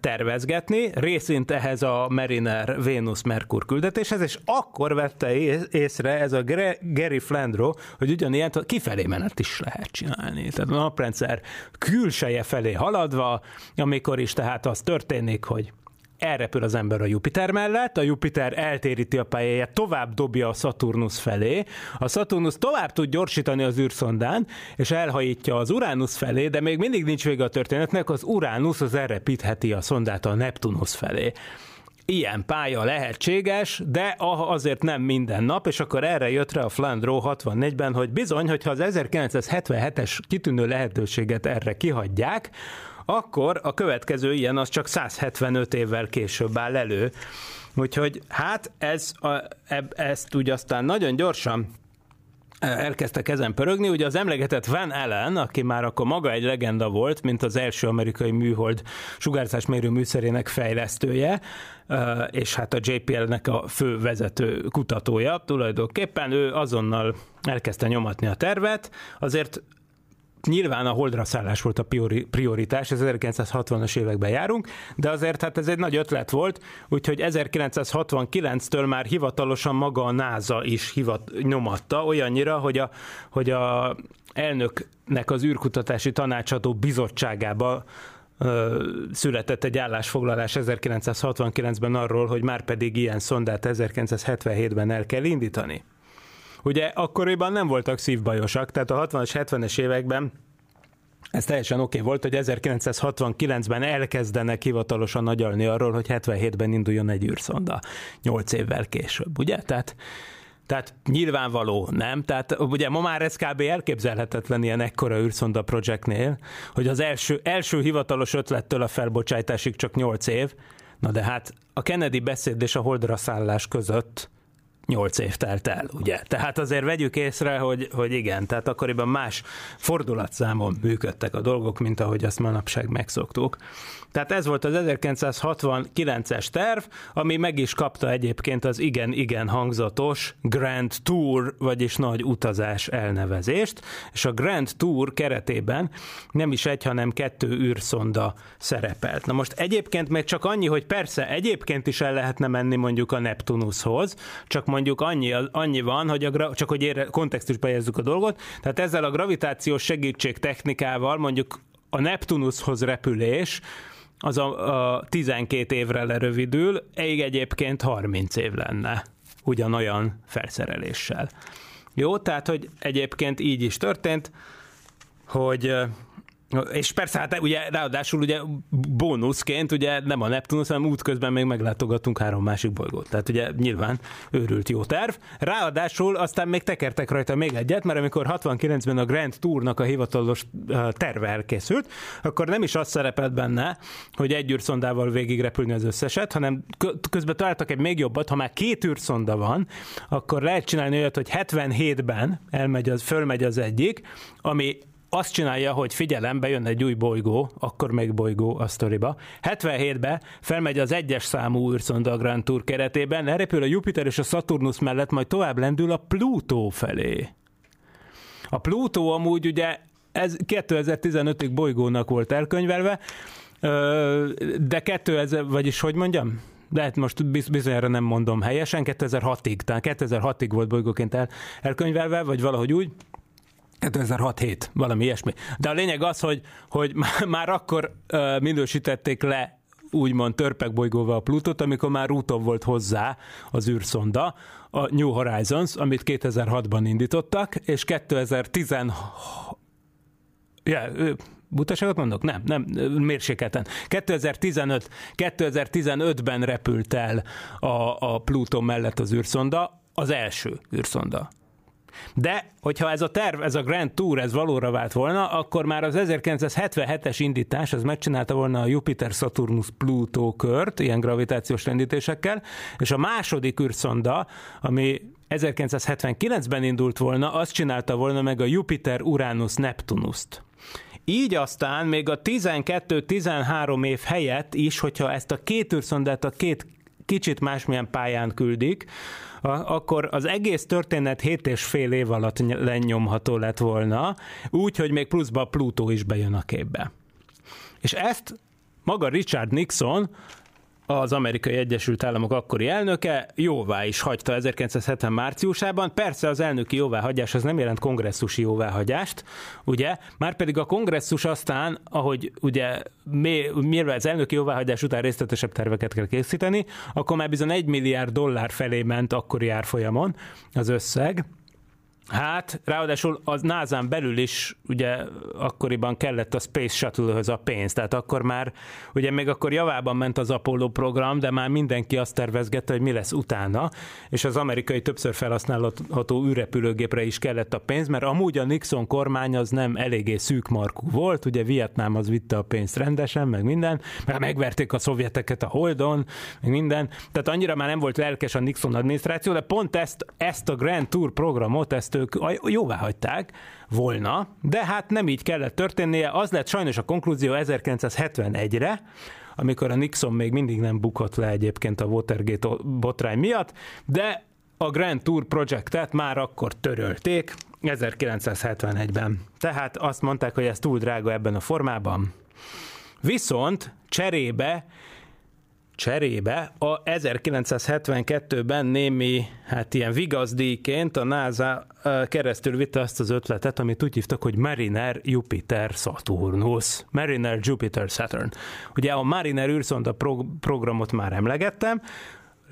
tervezgetni, részint ehhez a Mariner Venus-Merkur küldetéshez, és akkor vette észre ez a Gary Flandro, hogy ugyanilyen kifelé menet is lehet csinálni. Tehát a naprendszer külseje felé haladva, amikor is tehát az történik, hogy elrepül az ember a Jupiter mellett, a Jupiter eltéríti a pályáját, tovább dobja a Saturnus felé, a Saturnus tovább tud gyorsítani az űrszondán, és elhajítja az Uranus felé, de még mindig nincs vége a történetnek, az Uranus az elrepítheti a szondát a Neptunus felé. Ilyen pálya lehetséges, de azért nem minden nap, és akkor erre jött rá a Flandro 64-ben, hogy bizony, hogyha az 1977-es kitűnő lehetőséget erre kihagyják, akkor a következő ilyen az csak 175 évvel később áll elő. Úgyhogy hát ez a, eb, ezt úgy aztán nagyon gyorsan elkezdtek ezen pörögni. Ugye az emlegetett Van Allen, aki már akkor maga egy legenda volt, mint az első amerikai műhold sugárzásmérő műszerének fejlesztője, és hát a JPL-nek a fő vezető kutatója tulajdonképpen, ő azonnal elkezdte nyomatni a tervet, azért nyilván a holdra szállás volt a prioritás, ez 1960-as években járunk, de azért hát ez egy nagy ötlet volt, úgyhogy 1969-től már hivatalosan maga a NASA is hivat, nyomatta, olyannyira, hogy a, hogy a elnöknek az űrkutatási tanácsadó bizottságába született egy állásfoglalás 1969-ben arról, hogy már pedig ilyen szondát 1977-ben el kell indítani. Ugye akkoriban nem voltak szívbajosak, tehát a 60-as, 70-es években ez teljesen oké okay volt, hogy 1969-ben elkezdenek hivatalosan nagyalni arról, hogy 77-ben induljon egy űrszonda, 8 évvel később, ugye? Tehát tehát nyilvánvaló, nem? Tehát ugye ma már ez kb. elképzelhetetlen ilyen ekkora űrszonda projektnél, hogy az első, első hivatalos ötlettől a felbocsátásig csak 8 év, na de hát a Kennedy beszéd és a holdra szállás között nyolc év telt el, ugye? Tehát azért vegyük észre, hogy, hogy igen, tehát akkoriban más fordulatszámon működtek a dolgok, mint ahogy azt manapság megszoktuk. Tehát ez volt az 1969-es terv, ami meg is kapta egyébként az igen-igen hangzatos Grand Tour, vagyis nagy utazás elnevezést, és a Grand Tour keretében nem is egy, hanem kettő űrszonda szerepelt. Na most egyébként még csak annyi, hogy persze egyébként is el lehetne menni mondjuk a Neptunushoz, csak mondjuk annyi, annyi van, hogy a, csak hogy ére, kontextusba helyezzük a dolgot, tehát ezzel a gravitációs segítség technikával mondjuk a Neptunushoz repülés, az a, a 12 évre lerövidül, egy egyébként 30 év lenne ugyanolyan felszereléssel. Jó, tehát, hogy egyébként így is történt, hogy és persze, hát ugye ráadásul ugye bónuszként ugye nem a Neptunus, hanem útközben még meglátogatunk három másik bolygót. Tehát ugye nyilván őrült jó terv. Ráadásul aztán még tekertek rajta még egyet, mert amikor 69-ben a Grand Tournak a hivatalos terve elkészült, akkor nem is az szerepelt benne, hogy egy űrszondával végig repülni az összeset, hanem közben találtak egy még jobbat, ha már két űrszonda van, akkor lehet csinálni olyat, hogy 77-ben elmegy az, fölmegy az egyik, ami azt csinálja, hogy figyelem, bejön egy új bolygó, akkor még bolygó a sztoriba. 77-be felmegy az egyes számú űrszonda Grand Tour keretében, lerepül a Jupiter és a Saturnus mellett, majd tovább lendül a Plutó felé. A Plutó amúgy ugye ez 2015-ig bolygónak volt elkönyvelve, de 2000, vagyis hogy mondjam? de hát most bizonyára nem mondom helyesen, 2006-ig, tehát 2006-ig volt bolygóként el, elkönyvelve, vagy valahogy úgy, 2006-7, valami ilyesmi. De a lényeg az, hogy, hogy már akkor minősítették le úgymond törpekbolygóval a Plutót, amikor már úton volt hozzá az űrszonda, a New Horizons, amit 2006-ban indítottak, és 2010 ja, butaságot mondok? Nem, nem, mérsékelten. 2015, 2015-ben repült el a, a Plutó mellett az űrszonda, az első űrszonda. De, hogyha ez a terv, ez a Grand Tour, ez valóra vált volna, akkor már az 1977-es indítás, az megcsinálta volna a Jupiter-Saturnus-Plutó kört, ilyen gravitációs rendítésekkel, és a második űrszonda, ami 1979-ben indult volna, azt csinálta volna meg a Jupiter-Uranus-Neptunust. Így aztán még a 12-13 év helyett is, hogyha ezt a két űrszondát a két kicsit másmilyen pályán küldik, akkor az egész történet 7 és fél év alatt lenyomható lett volna, úgy, hogy még pluszba Plutó is bejön a képbe. És ezt maga Richard Nixon az amerikai Egyesült Államok akkori elnöke jóvá is hagyta 1970 márciusában. Persze az elnöki jóváhagyás az nem jelent kongresszusi jóváhagyást, ugye? Márpedig a kongresszus aztán, ahogy ugye mivel az elnöki jóváhagyás után részletesebb terveket kell készíteni, akkor már bizony egy milliárd dollár felé ment akkori árfolyamon az összeg, Hát, ráadásul az nasa belül is ugye akkoriban kellett a Space Shuttle-höz a pénz, tehát akkor már, ugye még akkor javában ment az Apollo program, de már mindenki azt tervezgette, hogy mi lesz utána, és az amerikai többször felhasználható űrrepülőgépre is kellett a pénz, mert amúgy a Nixon kormány az nem eléggé szűkmarkú volt, ugye Vietnám az vitte a pénzt rendesen, meg minden, meg megverték a szovjeteket a Holdon, meg minden, tehát annyira már nem volt lelkes a Nixon adminisztráció, de pont ezt, ezt a Grand Tour programot, ezt ezt ők jóvá hagyták volna, de hát nem így kellett történnie. Az lett sajnos a konklúzió 1971-re, amikor a Nixon még mindig nem bukott le egyébként a Watergate botrány miatt, de a Grand Tour projektet már akkor törölték, 1971-ben. Tehát azt mondták, hogy ez túl drága ebben a formában. Viszont cserébe cserébe a 1972-ben némi, hát ilyen vigazdíjként a NASA keresztül vitte azt az ötletet, amit úgy hívtak, hogy Mariner Jupiter Saturnus. Mariner Jupiter Saturn. Ugye a Mariner űrszonda pro- programot már emlegettem,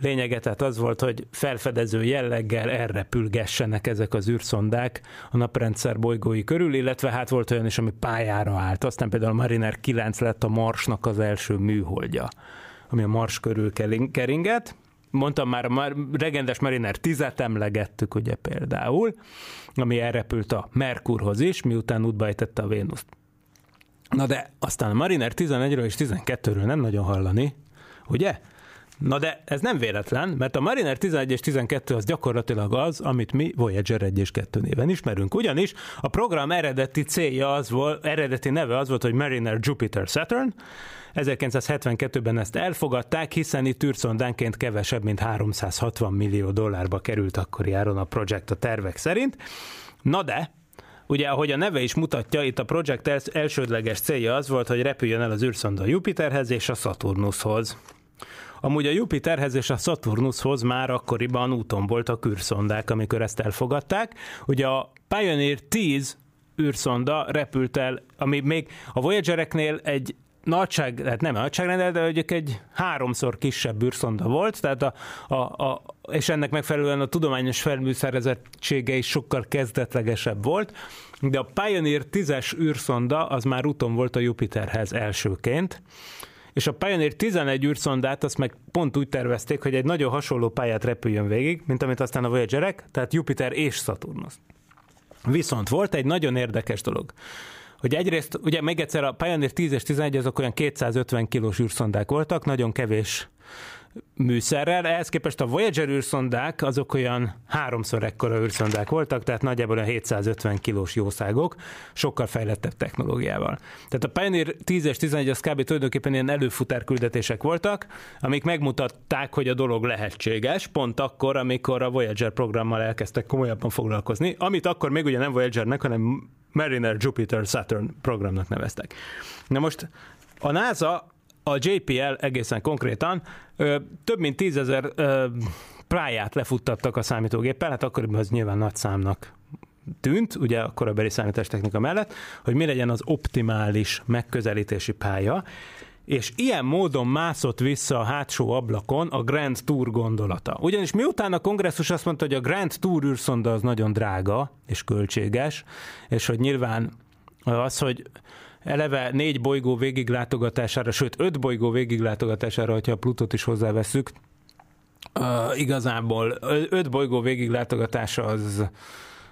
lényege tehát az volt, hogy felfedező jelleggel elrepülgessenek ezek az űrszondák a naprendszer bolygói körül, illetve hát volt olyan is, ami pályára állt. Aztán például a Mariner 9 lett a Marsnak az első műholdja ami a Mars körül keringett. Mondtam már, a regendes Mariner 10-et emlegettük ugye például, ami elrepült a Merkurhoz is, miután útba ejtette a Vénuszt. Na de aztán a Mariner 11-ről és 12-ről nem nagyon hallani, ugye? Na de ez nem véletlen, mert a Mariner 11 és 12 az gyakorlatilag az, amit mi Voyager 1 és 2 néven ismerünk. Ugyanis a program eredeti célja az volt, eredeti neve az volt, hogy Mariner Jupiter Saturn, 1972-ben ezt elfogadták, hiszen itt űrszondánként kevesebb, mint 360 millió dollárba került akkori áron a projekt a tervek szerint. Na de, Ugye, ahogy a neve is mutatja, itt a projekt elsődleges célja az volt, hogy repüljön el az űrszonda Jupiterhez és a Saturnushoz. Amúgy a Jupiterhez és a Saturnushoz már akkoriban úton voltak űrszondák, amikor ezt elfogadták. Ugye a Pioneer 10 űrszonda repült el, ami még a Voyagereknél egy nagyság, hát nem nagyságrendel, de mondjuk egy háromszor kisebb űrszonda volt, tehát a, a, a, és ennek megfelelően a tudományos felműszerezettsége is sokkal kezdetlegesebb volt, de a Pioneer 10-es űrszonda az már úton volt a Jupiterhez elsőként, és a Pioneer 11 űrszondát azt meg pont úgy tervezték, hogy egy nagyon hasonló pályát repüljön végig, mint amit aztán a Voyagerek, tehát Jupiter és Saturnus. Viszont volt egy nagyon érdekes dolog hogy egyrészt, ugye még egyszer a Pioneer 10 és 11 azok olyan 250 kilós űrszondák voltak, nagyon kevés műszerrel, ehhez képest a Voyager űrszondák azok olyan háromszor ekkora űrszondák voltak, tehát nagyjából olyan 750 kilós jószágok, sokkal fejlettebb technológiával. Tehát a Pioneer 10 és 11 az kb. tulajdonképpen ilyen előfutár küldetések voltak, amik megmutatták, hogy a dolog lehetséges, pont akkor, amikor a Voyager programmal elkezdtek komolyabban foglalkozni, amit akkor még ugye nem Voyagernek, hanem Mariner Jupiter Saturn programnak neveztek. Na most a NASA a JPL egészen konkrétan több mint tízezer práját lefuttattak a számítógéppel, hát akkoriban az nyilván nagy számnak tűnt, ugye a korabeli számítástechnika mellett, hogy mi legyen az optimális megközelítési pálya, és ilyen módon mászott vissza a hátsó ablakon a Grand Tour gondolata. Ugyanis miután a kongresszus azt mondta, hogy a Grand Tour űrszonda az nagyon drága és költséges, és hogy nyilván az, hogy eleve négy bolygó végiglátogatására, sőt öt bolygó végiglátogatására, hogyha a Plutot is hozzáveszünk, uh, igazából öt bolygó végiglátogatása az,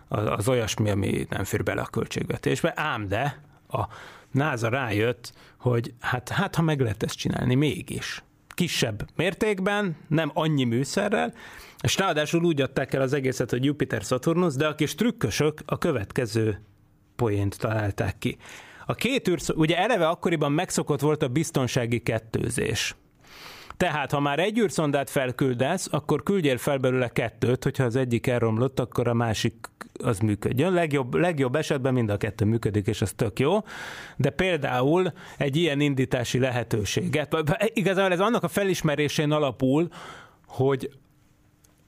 az, az olyasmi, ami nem fér bele a költségvetésbe, ám de a NASA rájött, hogy hát, hát ha meg lehet ezt csinálni mégis. Kisebb mértékben, nem annyi műszerrel, és ráadásul úgy adták el az egészet, hogy Jupiter-Saturnus, de a kis trükkösök a következő poént találták ki. A két űr, ugye eleve akkoriban megszokott volt a biztonsági kettőzés. Tehát, ha már egy űrszondát felküldesz, akkor küldjél fel belőle kettőt, hogyha az egyik elromlott, akkor a másik az működjön. Legjobb, legjobb esetben mind a kettő működik, és ez tök jó. De például egy ilyen indítási lehetőséget, igazából ez annak a felismerésén alapul, hogy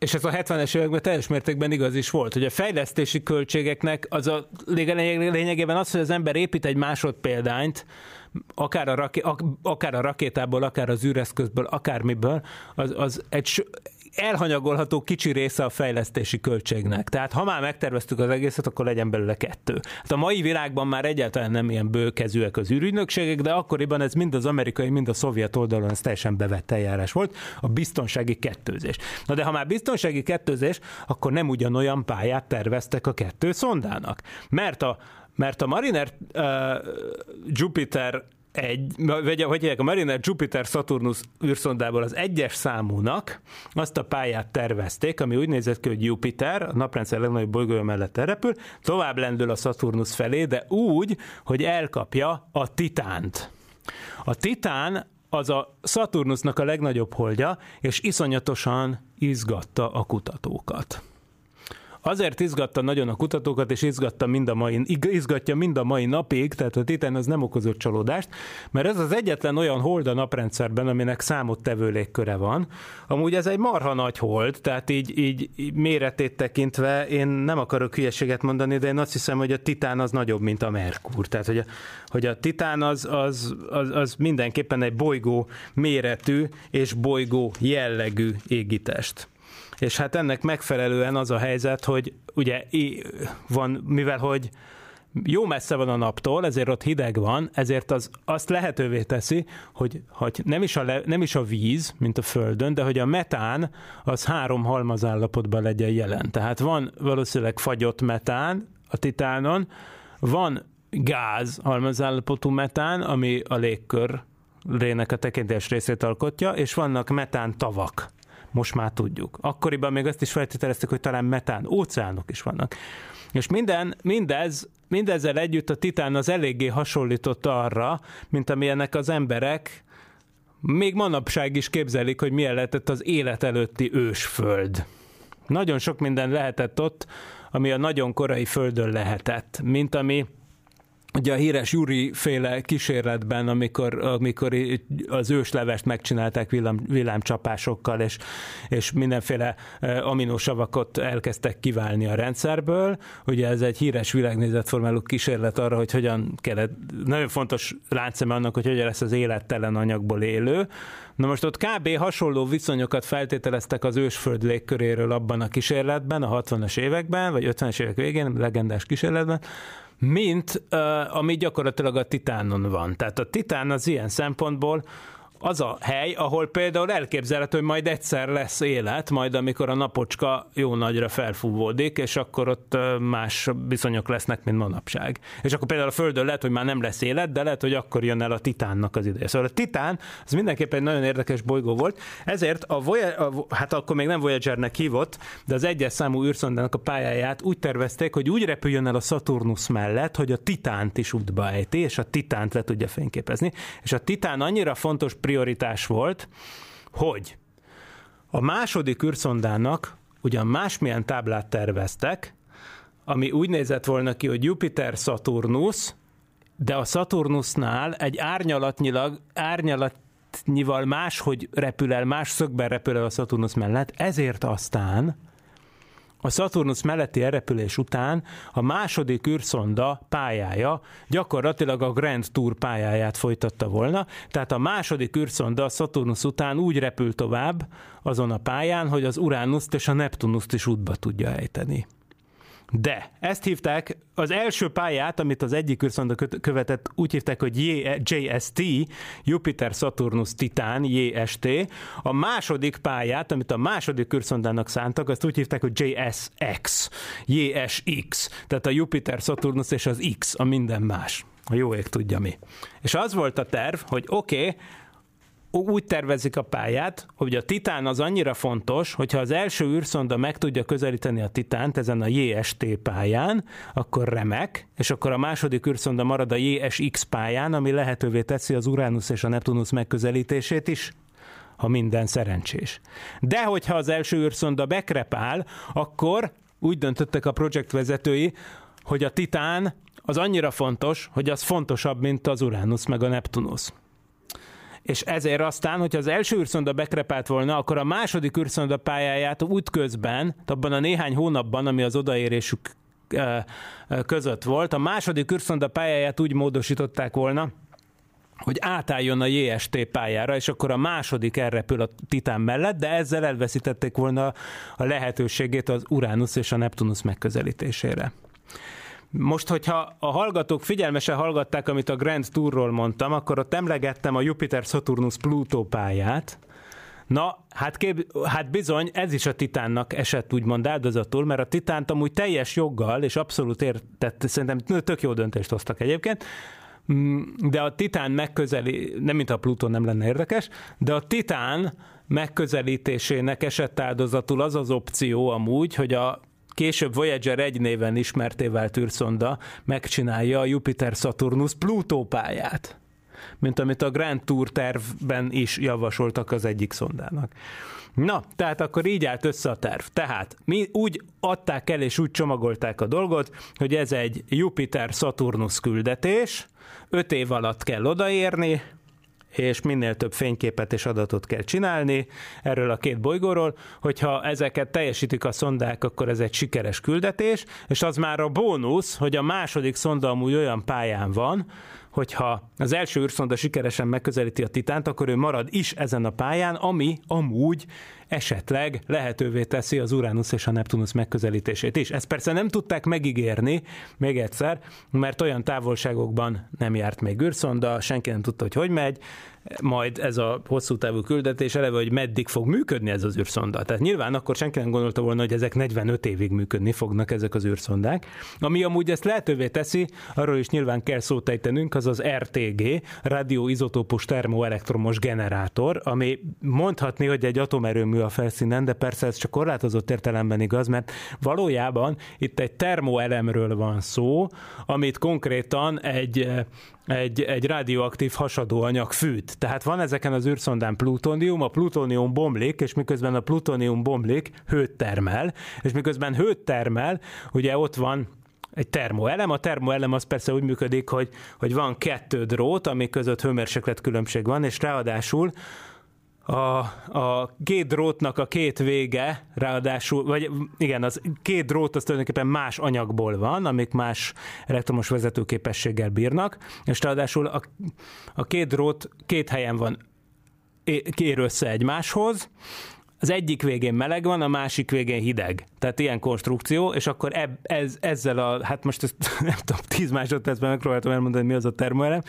és ez a 70-es években teljes mértékben igaz is volt, hogy a fejlesztési költségeknek az a lényegében az, hogy az ember épít egy másodpéldányt, akár a, raké, akár a rakétából, akár az űreszközből, akármiből, az, az egy elhanyagolható kicsi része a fejlesztési költségnek. Tehát ha már megterveztük az egészet, akkor legyen belőle kettő. Hát a mai világban már egyáltalán nem ilyen bőkezűek az űrügynökségek, de akkoriban ez mind az amerikai, mind a szovjet oldalon ez teljesen bevett eljárás volt, a biztonsági kettőzés. Na de ha már biztonsági kettőzés, akkor nem ugyanolyan pályát terveztek a kettő szondának. Mert a, mert a Mariner uh, Jupiter egy, vagy hogy hívják, a Mariner Jupiter Saturnus űrszondából az egyes számúnak azt a pályát tervezték, ami úgy nézett ki, hogy Jupiter, a naprendszer legnagyobb bolygója mellett elrepül, tovább lendül a Saturnus felé, de úgy, hogy elkapja a Titánt. A Titán az a Saturnusnak a legnagyobb holdja, és iszonyatosan izgatta a kutatókat. Azért izgatta nagyon a kutatókat, és izgatta mind a mai, izgatja mind a mai napig, tehát a Titan az nem okozott csalódást, mert ez az egyetlen olyan hold a naprendszerben, aminek számottevő légköre van. Amúgy ez egy marha nagy hold, tehát így, így, méretét tekintve én nem akarok hülyeséget mondani, de én azt hiszem, hogy a Titán az nagyobb, mint a Merkur. Tehát, hogy a, hogy a Titán az, az, az, az mindenképpen egy bolygó méretű és bolygó jellegű égitest és hát ennek megfelelően az a helyzet, hogy ugye van, mivel hogy jó messze van a naptól, ezért ott hideg van, ezért az azt lehetővé teszi, hogy, hogy nem, is a le, nem is a víz, mint a Földön, de hogy a metán az három halmazállapotban legyen jelen. Tehát van valószínűleg fagyott metán a titánon, van gáz halmazállapotú metán, ami a légkör rének a tekintés részét alkotja, és vannak metán tavak most már tudjuk. Akkoriban még azt is feltételeztük, hogy talán metán óceánok is vannak. És minden, mindez, mindezzel együtt a titán az eléggé hasonlított arra, mint amilyenek az emberek még manapság is képzelik, hogy milyen lehetett az élet előtti ősföld. Nagyon sok minden lehetett ott, ami a nagyon korai földön lehetett, mint ami Ugye a híres Juri féle kísérletben, amikor, amikor az őslevest megcsinálták villám, villámcsapásokkal, és, és mindenféle aminosavakot elkezdtek kiválni a rendszerből. Ugye ez egy híres világnézetformáló kísérlet arra, hogy hogyan kellett, nagyon fontos láncszeme annak, hogy hogyan lesz az élettelen anyagból élő. Na most ott kb. hasonló viszonyokat feltételeztek az ősföld légköréről abban a kísérletben, a 60-as években, vagy 50-es évek végén, legendás kísérletben, mint ami gyakorlatilag a Titánon van. Tehát a Titán az ilyen szempontból az a hely, ahol például elképzelhető, hogy majd egyszer lesz élet, majd amikor a napocska jó nagyra felfúvódik, és akkor ott más viszonyok lesznek, mint manapság. És akkor például a Földön lehet, hogy már nem lesz élet, de lehet, hogy akkor jön el a Titánnak az ideje. Szóval a Titán az mindenképpen egy nagyon érdekes bolygó volt, ezért a, Voyager, a hát akkor még nem Voyagernek hívott, de az egyes számú űrszondának a pályáját úgy tervezték, hogy úgy repüljön el a Saturnus mellett, hogy a Titánt is útba ejti, és a Titánt le tudja fényképezni. És a Titán annyira fontos prioritás volt, hogy a második űrszondának ugyan másmilyen táblát terveztek, ami úgy nézett volna ki, hogy Jupiter, Saturnus, de a Saturnusnál egy árnyalatnyilag, árnyalatnyival máshogy repül el, más szögben repül el a Saturnus mellett, ezért aztán a Saturnus melletti elrepülés után a második űrszonda pályája gyakorlatilag a Grand Tour pályáját folytatta volna, tehát a második űrszonda a Saturnus után úgy repül tovább azon a pályán, hogy az Uránuszt és a Neptunuszt is útba tudja ejteni. De ezt hívták, az első pályát, amit az egyik űrszonda követett, úgy hívták, hogy JST, Jupiter Saturnus Titan, JST. A második pályát, amit a második űrszondának szántak, azt úgy hívták, hogy JSX, JSX, tehát a Jupiter Saturnus és az X, a minden más. A jó ég tudja mi. És az volt a terv, hogy oké, okay, úgy tervezik a pályát, hogy a Titán az annyira fontos, hogyha az első űrszonda meg tudja közelíteni a Titánt ezen a JST pályán, akkor remek, és akkor a második űrszonda marad a JSX pályán, ami lehetővé teszi az Uranus és a Neptunus megközelítését is ha minden szerencsés. De hogyha az első űrszonda bekrepál, akkor úgy döntöttek a projektvezetői, hogy a Titán az annyira fontos, hogy az fontosabb, mint az Uranus meg a Neptunus és ezért aztán, hogyha az első űrszonda bekrepált volna, akkor a második űrszonda pályáját útközben, abban a néhány hónapban, ami az odaérésük között volt, a második űrszonda pályáját úgy módosították volna, hogy átálljon a JST pályára, és akkor a második elrepül a Titán mellett, de ezzel elveszítették volna a lehetőségét az Uranus és a Neptunus megközelítésére. Most, hogyha a hallgatók figyelmesen hallgatták, amit a Grand Tourról mondtam, akkor ott emlegettem a Jupiter-Saturnus-Pluto pályát, Na, hát, kép, hát bizony, ez is a Titánnak esett úgymond áldozatul, mert a Titánt amúgy teljes joggal, és abszolút értett, szerintem tök jó döntést hoztak egyébként, Mm, de a Titán megközeli, nem mint a Plutón nem lenne érdekes, de a Titán megközelítésének esetáldozatul az az opció amúgy, hogy a később Voyager egy néven ismerté vált űrszonda megcsinálja a Jupiter-Saturnus Plutó pályát, mint amit a Grand Tour tervben is javasoltak az egyik szondának. Na, tehát akkor így állt össze a terv. Tehát mi úgy adták el és úgy csomagolták a dolgot, hogy ez egy Jupiter-Saturnus küldetés, öt év alatt kell odaérni, és minél több fényképet és adatot kell csinálni erről a két bolygóról, hogyha ezeket teljesítik a szondák, akkor ez egy sikeres küldetés, és az már a bónusz, hogy a második szonda amúgy olyan pályán van, hogyha az első űrszonda sikeresen megközelíti a Titánt, akkor ő marad is ezen a pályán, ami amúgy esetleg lehetővé teszi az Uranus és a Neptunus megközelítését is. Ezt persze nem tudták megígérni, még egyszer, mert olyan távolságokban nem járt még űrszonda, senki nem tudta, hogy hogy megy, majd ez a hosszú távú küldetés eleve, hogy meddig fog működni ez az űrszonda. Tehát nyilván akkor senki nem gondolta volna, hogy ezek 45 évig működni fognak ezek az űrszondák. Ami amúgy ezt lehetővé teszi, arról is nyilván kell szót ejtenünk, az az RTG, radioizotópus termoelektromos generátor, ami mondhatni, hogy egy atomerőmű a felszínen, de persze ez csak korlátozott értelemben igaz, mert valójában itt egy termoelemről van szó, amit konkrétan egy egy, egy radioaktív hasadóanyag fűt. Tehát van ezeken az űrszondán plutónium, a plutónium bomlik, és miközben a plutónium bomlik, hőt termel, és miközben hőt termel, ugye ott van egy termoelem. A termoelem az persze úgy működik, hogy, hogy van kettő drót, ami között hőmérséklet különbség van, és ráadásul a, a két drótnak a két vége, ráadásul, vagy igen, az két drót az tulajdonképpen más anyagból van, amik más elektromos vezetőképességgel bírnak, és ráadásul a, a két drót két helyen van kér össze egymáshoz, az egyik végén meleg van, a másik végén hideg. Tehát ilyen konstrukció, és akkor eb, ez, ezzel a, hát most ezt nem tudom, 10 másodpercben megpróbáltam elmondani, mi az a termoelem.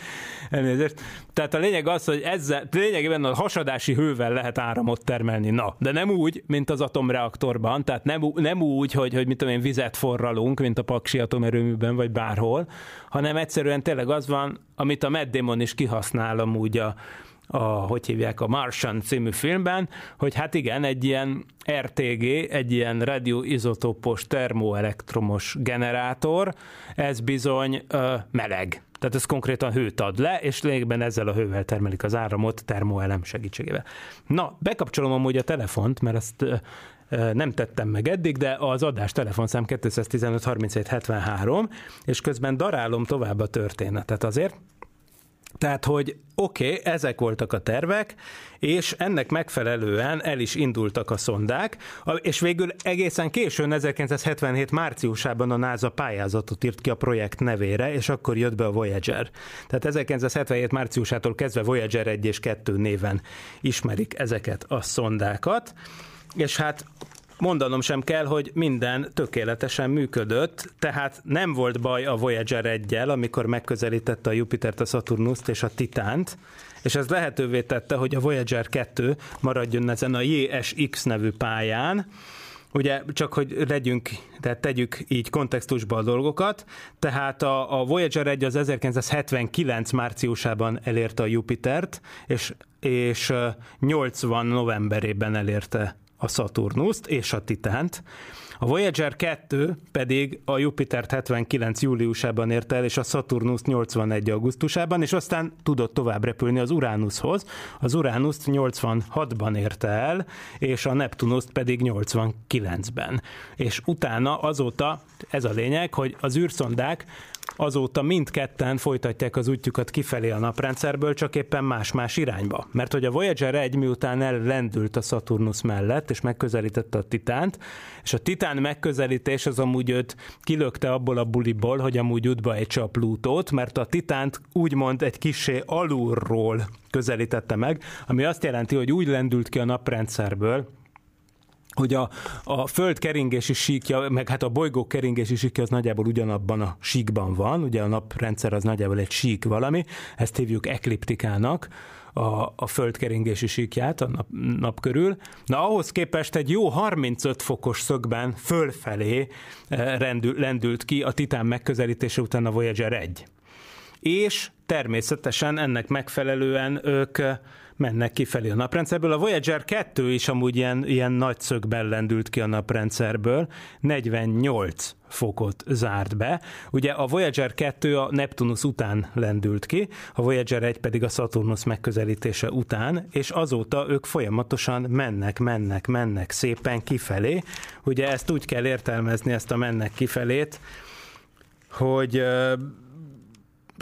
Elnézést. Tehát a lényeg az, hogy ezzel, lényegében a hasadási hővel lehet áramot termelni. Na, de nem úgy, mint az atomreaktorban, tehát nem, nem úgy, hogy, hogy mit tudom én, vizet forralunk, mint a paksi atomerőműben, vagy bárhol, hanem egyszerűen tényleg az van, amit a Matt Damon is kihasznál amúgy a, a, hogy hívják, a Martian című filmben, hogy hát igen, egy ilyen RTG, egy ilyen radioizotópos termoelektromos generátor, ez bizony ö, meleg. Tehát ez konkrétan hőt ad le, és lényegben ezzel a hővel termelik az áramot termoelem segítségével. Na, bekapcsolom amúgy a telefont, mert ezt ö, nem tettem meg eddig, de az adás telefonszám 215 37 73, és közben darálom tovább a történetet azért, tehát, hogy oké, okay, ezek voltak a tervek, és ennek megfelelően el is indultak a szondák, és végül egészen későn, 1977 márciusában a NASA pályázatot írt ki a projekt nevére, és akkor jött be a Voyager. Tehát 1977 márciusától kezdve Voyager 1 és 2 néven ismerik ezeket a szondákat, és hát mondanom sem kell, hogy minden tökéletesen működött, tehát nem volt baj a Voyager 1 amikor megközelítette a Jupitert, a Saturnust és a Titánt, és ez lehetővé tette, hogy a Voyager 2 maradjon ezen a JSX nevű pályán, Ugye csak, hogy legyünk, tehát tegyük így kontextusba a dolgokat, tehát a, a Voyager 1 az 1979 márciusában elérte a Jupitert, és, és 80 novemberében elérte a Saturnust és a Titánt. A Voyager 2 pedig a Jupitert 79. júliusában ért el, és a Saturnus 81. augusztusában, és aztán tudott tovább repülni az Uranushoz. Az Uranus 86-ban érte el, és a Neptunust pedig 89-ben. És utána azóta, ez a lényeg, hogy az űrszondák Azóta mindketten folytatják az útjukat kifelé a naprendszerből, csak éppen más-más irányba. Mert hogy a Voyager 1 miután ellendült a Saturnus mellett, és megközelítette a Titánt, és a Titán megközelítés az amúgy őt kilökte abból a buliból, hogy amúgy útba ejtse a Plutót, mert a Titánt úgymond egy kisé alulról közelítette meg, ami azt jelenti, hogy úgy lendült ki a naprendszerből, hogy a, a föld keringési síkja, meg hát a bolygók keringési síkja az nagyjából ugyanabban a síkban van, ugye a naprendszer az nagyjából egy sík valami, ezt hívjuk ekliptikának, a, a föld keringési síkját a nap, nap körül. Na ahhoz képest egy jó 35 fokos szögben fölfelé eh, rendül, lendült ki a Titán megközelítése után a Voyager 1 és természetesen ennek megfelelően ők mennek kifelé a naprendszerből. A Voyager 2 is amúgy ilyen, ilyen nagy szögben lendült ki a naprendszerből, 48 fokot zárt be. Ugye a Voyager 2 a Neptunus után lendült ki, a Voyager 1 pedig a Saturnus megközelítése után, és azóta ők folyamatosan mennek, mennek, mennek szépen kifelé. Ugye ezt úgy kell értelmezni, ezt a mennek kifelét, hogy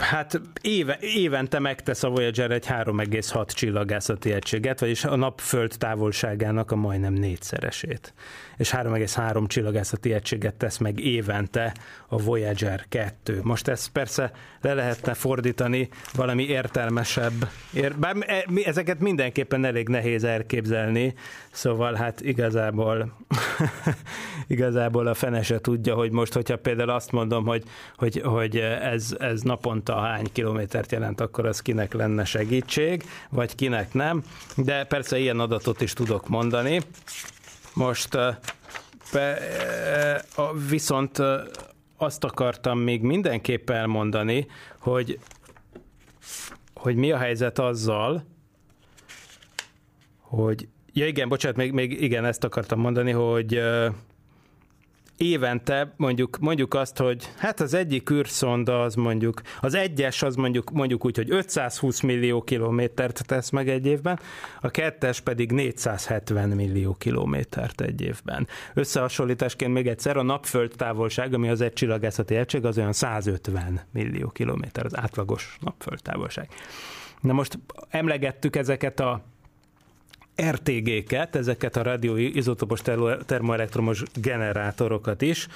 Hát éve, évente megtesz a Voyager egy 3,6 csillagászati egységet, vagyis a napföld távolságának a majdnem négyszeresét. És 3,3 csillagászati egységet tesz meg évente a Voyager 2. Most ezt persze le lehetne fordítani valami értelmesebb, ér, bár e- ezeket mindenképpen elég nehéz elképzelni, szóval hát igazából igazából a fene se tudja, hogy most, hogyha például azt mondom, hogy, hogy, hogy ez, ez naponta hány kilométert jelent, akkor az kinek lenne segítség, vagy kinek nem, de persze ilyen adatot is tudok mondani. Most viszont azt akartam még mindenképp elmondani, hogy, hogy mi a helyzet azzal, hogy Ja igen, bocsánat, még, még igen, ezt akartam mondani, hogy évente mondjuk, mondjuk azt, hogy hát az egyik űrszonda az mondjuk, az egyes az mondjuk, mondjuk úgy, hogy 520 millió kilométert tesz meg egy évben, a kettes pedig 470 millió kilométert egy évben. Összehasonlításként még egyszer a napföld távolság, ami az egy csillagászati egység, az olyan 150 millió kilométer, az átlagos napföld távolság. Na most emlegettük ezeket a RTG-ket, ezeket a radioizotopos termoelektromos generátorokat is,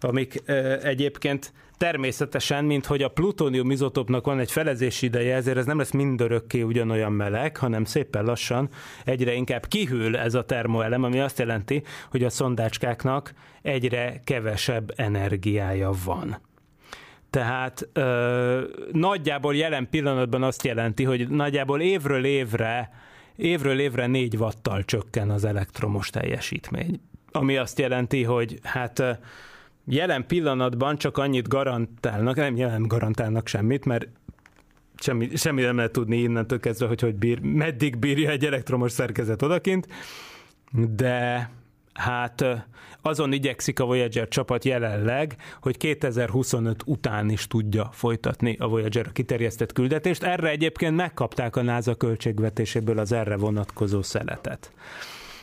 amik egyébként természetesen, mint hogy a plutónium izotopnak van egy felezési ideje, ezért ez nem lesz mindörökké ugyanolyan meleg, hanem szépen lassan egyre inkább kihűl ez a termoelem, ami azt jelenti, hogy a szondácskáknak egyre kevesebb energiája van. Tehát ö, nagyjából jelen pillanatban azt jelenti, hogy nagyjából évről évre évről évre 4 watttal csökken az elektromos teljesítmény. Ami azt jelenti, hogy hát jelen pillanatban csak annyit garantálnak, nem jelen garantálnak semmit, mert semmi, semmi nem lehet tudni innentől kezdve, hogy, hogy bír, meddig bírja egy elektromos szerkezet odakint, de hát azon igyekszik a Voyager csapat jelenleg, hogy 2025 után is tudja folytatni a Voyager kiterjesztett küldetést. Erre egyébként megkapták a NASA költségvetéséből az erre vonatkozó szeletet.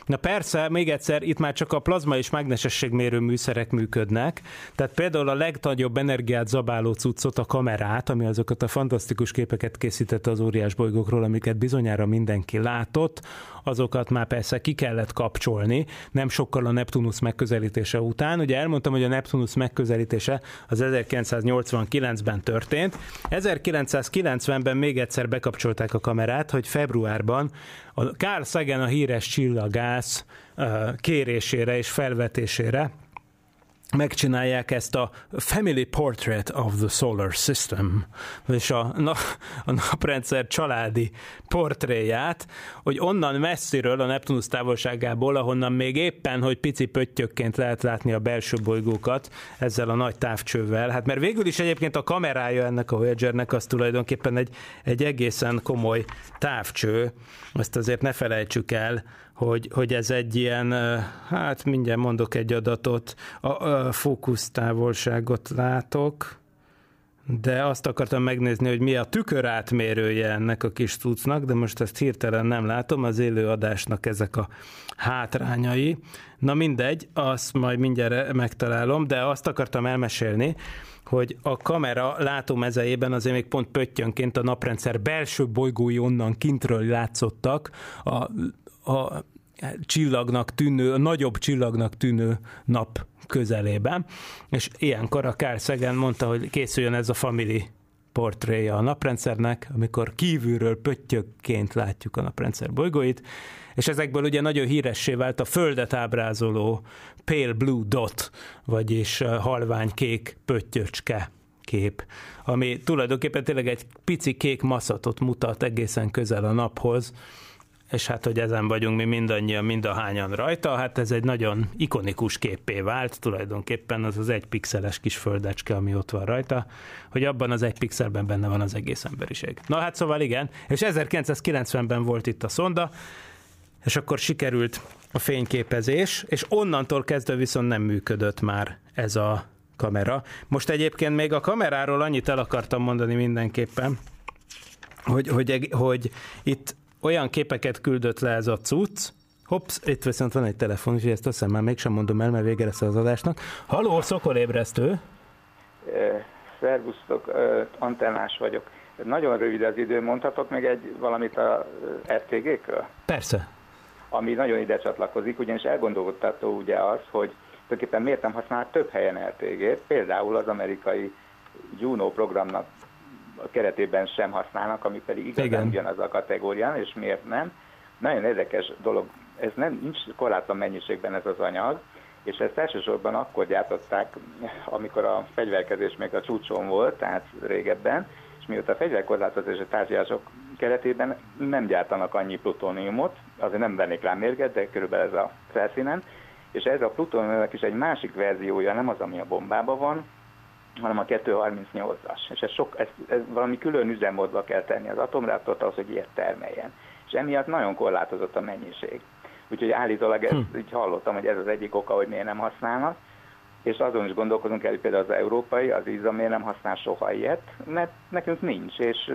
Na persze, még egyszer, itt már csak a plazma és mágnesességmérő műszerek működnek, tehát például a legnagyobb energiát zabáló cuccot, a kamerát, ami azokat a fantasztikus képeket készítette az óriás bolygókról, amiket bizonyára mindenki látott, azokat már persze ki kellett kapcsolni, nem sokkal a Neptunus megközelítése után. Ugye elmondtam, hogy a Neptunus megközelítése az 1989-ben történt. 1990-ben még egyszer bekapcsolták a kamerát, hogy februárban a Carl Sagan a híres csillagász kérésére és felvetésére megcsinálják ezt a Family Portrait of the Solar System, és a, na, a naprendszer családi portréját, hogy onnan messziről, a Neptunus távolságából, ahonnan még éppen, hogy pici pöttyökként lehet látni a belső bolygókat ezzel a nagy távcsővel. Hát mert végül is egyébként a kamerája ennek a Voyagernek az tulajdonképpen egy, egy egészen komoly távcső, ezt azért ne felejtsük el, hogy, hogy ez egy ilyen, hát mindjárt mondok egy adatot, a, a fókusztávolságot látok, de azt akartam megnézni, hogy mi a tükörátmérője ennek a kis cuccnak, de most ezt hirtelen nem látom, az élő adásnak ezek a hátrányai. Na mindegy, azt majd mindjárt megtalálom, de azt akartam elmesélni, hogy a kamera látómezejében azért még pont pöttyönként a naprendszer belső bolygói onnan kintről látszottak, a, a csillagnak tűnő, nagyobb csillagnak tűnő nap közelében, és ilyenkor a Carl Sagan mondta, hogy készüljön ez a family portréja a naprendszernek, amikor kívülről pöttyökként látjuk a naprendszer bolygóit, és ezekből ugye nagyon híressé vált a Földet ábrázoló Pale Blue Dot, vagyis halvány kék pöttyöcske kép, ami tulajdonképpen tényleg egy pici kék maszatot mutat egészen közel a naphoz, és hát, hogy ezen vagyunk mi mindannyian, mind a hányan rajta, hát ez egy nagyon ikonikus képpé vált, tulajdonképpen az az egy pixeles kis földecske, ami ott van rajta, hogy abban az egy pixelben benne van az egész emberiség. Na hát szóval igen, és 1990-ben volt itt a szonda, és akkor sikerült a fényképezés, és onnantól kezdve viszont nem működött már ez a kamera. Most egyébként még a kameráról annyit el akartam mondani mindenképpen, hogy, hogy, hogy itt olyan képeket küldött le ez a cucc, Hops, itt viszont van egy telefon, és ezt azt hiszem már mégsem mondom el, mert vége lesz az adásnak. Haló, szokolébresztő! Szervusztok, antennás vagyok. Nagyon rövid az idő, mondhatok még egy valamit a RTG-kről? Persze. Ami nagyon ide csatlakozik, ugyanis elgondolkodtató ugye az, hogy tulajdonképpen miért nem használ több helyen RTG-t, például az amerikai Juno programnak keretében sem használnak, ami pedig igazán Igen. ugyanaz a kategórián, és miért nem. Nagyon érdekes dolog, ez nem nincs korlátlan mennyiségben ez az anyag, és ezt elsősorban akkor gyártották, amikor a fegyverkezés még a csúcson volt, tehát régebben, és mióta a fegyverkorlátozás és tárgyalások keretében nem gyártanak annyi plutóniumot, azért nem vennék rá mérget, de körülbelül ez a felszínen, és ez a plutóniumnak is egy másik verziója, nem az, ami a bombában van, hanem a 238-as. És ez, sok, ez, ez valami külön üzemmódba kell tenni az atomreaktort ahhoz, hogy ilyet termeljen. És emiatt nagyon korlátozott a mennyiség. Úgyhogy állítólag ezt hm. így hallottam, hogy ez az egyik oka, hogy miért nem használnak. És azon is gondolkozunk el, hogy például az európai, az ISA miért nem használ soha ilyet, mert nekünk nincs, és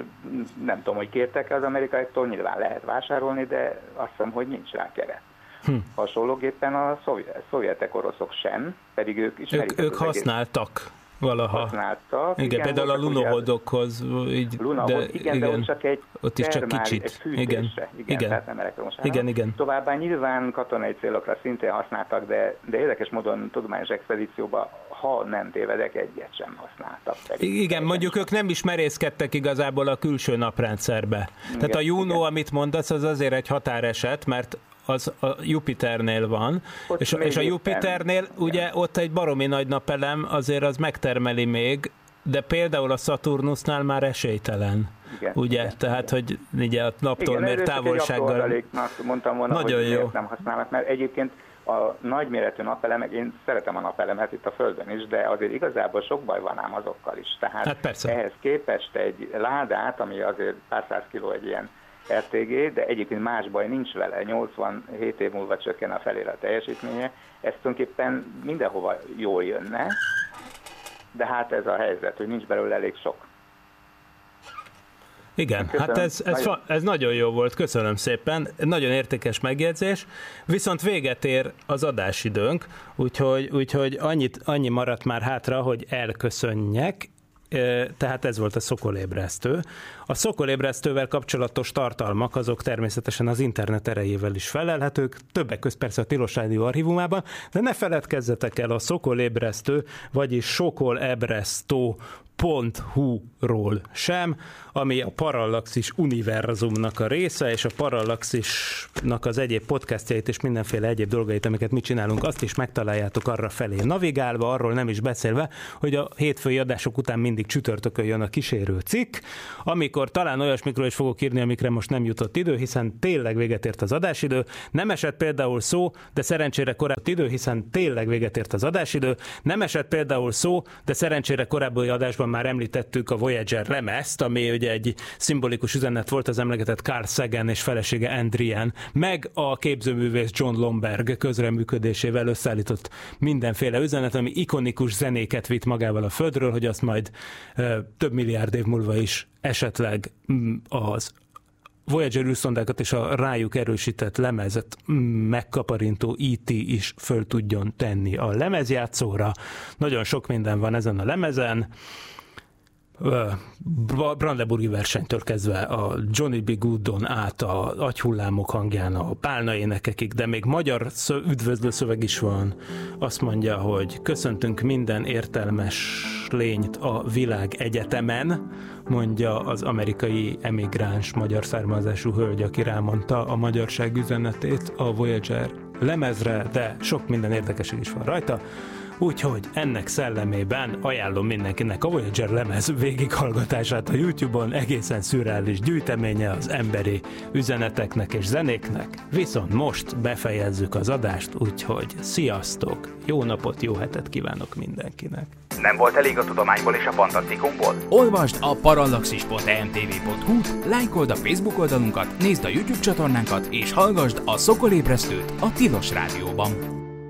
nem tudom, hogy kértek az amerikaiaktól, nyilván lehet vásárolni, de azt hiszem, hogy nincs rá keret. Hm. Hasonlóképpen a szovjet, szovjetek, oroszok sem, pedig ők ismerik. Ők, ők használtak valaha. használtak. Igen, igen például a lunohodokhoz. Így, Lunahoz, igen, igen, de ott csak egy ott is csak kicsit. Egy fűtésre, Igen, igen, igen. tehát nem elektromos áram. Igen, igen. Továbbá nyilván katonai célokra szintén használtak, de, de érdekes módon tudományos expedícióban, ha nem tévedek, egyet sem használtak. Pedig Igen, mondjuk ők nem is merészkedtek igazából a külső naprendszerbe. Tehát a Juno, igen. amit mondasz, az azért egy határeset, mert az a Jupiternél van, Ott és, és a Jupiternél igen. ugye ott egy baromi nagy napelem, azért az megtermeli még, de például a Saturnusnál már esélytelen. Igen, ugye, igen, tehát, hogy ugye a naptól Igen, apró távolsággal. mondtam volna, Nagyon hogy jó. miért nem használnak, mert egyébként a nagyméretű napelemek, én szeretem a napelemet itt a Földön is, de azért igazából sok baj van ám azokkal is. Tehát Hát persze. ehhez képest egy ládát, ami azért pár száz kiló egy ilyen RTG, de egyébként más baj nincs vele, 87 év múlva csökken a felére a teljesítménye, ez tulajdonképpen mindenhova jól jönne, de hát ez a helyzet, hogy nincs belőle elég sok. Igen, Köszönöm. hát ez, ez, Nagyon- fa, ez nagyon jó volt, köszönöm szépen, nagyon értékes megjegyzés, viszont véget ér az adásidőnk, úgyhogy, úgyhogy annyit, annyi maradt már hátra, hogy elköszönjek, tehát ez volt a szokolébresztő. A szokolébresztővel kapcsolatos tartalmak azok természetesen az internet erejével is felelhetők, többek között persze a Tilos Rádió archívumában, de ne feledkezzetek el a szokolébresztő, vagyis sokolebresztó hu-ról sem, ami a Parallaxis univerzumnak a része, és a Parallaxisnak az egyéb podcastjait és mindenféle egyéb dolgait, amiket mi csinálunk, azt is megtaláljátok arra felé navigálva, arról nem is beszélve, hogy a hétfői adások után mindig csütörtökön jön a kísérő cikk, amikor talán olyasmikről is fogok írni, amikre most nem jutott idő, hiszen tényleg véget ért az adásidő. Nem esett például szó, de szerencsére korábban idő, hiszen tényleg véget ért az adásidő. Nem esett például szó, de szerencsére korábbi adásban már említettük a Voyager lemezt, ami ugye egy szimbolikus üzenet volt az emlegetett Carl Sagan és felesége Andrian, meg a képzőművész John Lomberg közreműködésével összeállított mindenféle üzenet, ami ikonikus zenéket vitt magával a Földről, hogy azt majd ö, több milliárd év múlva is esetleg mm, az Voyager űrszondákat és a rájuk erősített lemezet mm, megkaparintó IT is föl tudjon tenni a lemezjátszóra. Nagyon sok minden van ezen a lemezen. Ö, Bra- Brandenburgi versenytől kezdve a Johnny B. Goodon át a agyhullámok hangján a pálna énekekig, de még magyar üdvözlő szöveg is van. Azt mondja, hogy köszöntünk minden értelmes lényt a világ egyetemen, mondja az amerikai emigráns magyar származású hölgy, aki rámondta a magyarság üzenetét a Voyager lemezre, de sok minden érdekesség is van rajta. Úgyhogy ennek szellemében ajánlom mindenkinek a Voyager lemez végighallgatását a YouTube-on, egészen szürreális gyűjteménye az emberi üzeneteknek és zenéknek. Viszont most befejezzük az adást, úgyhogy sziasztok! Jó napot, jó hetet kívánok mindenkinek! Nem volt elég a tudományból és a fantasztikumból? Olvasd a parallaxis.emtv.hu, lájkold a Facebook oldalunkat, nézd a YouTube csatornánkat, és hallgassd a Szokolébresztőt a Tilos Rádióban.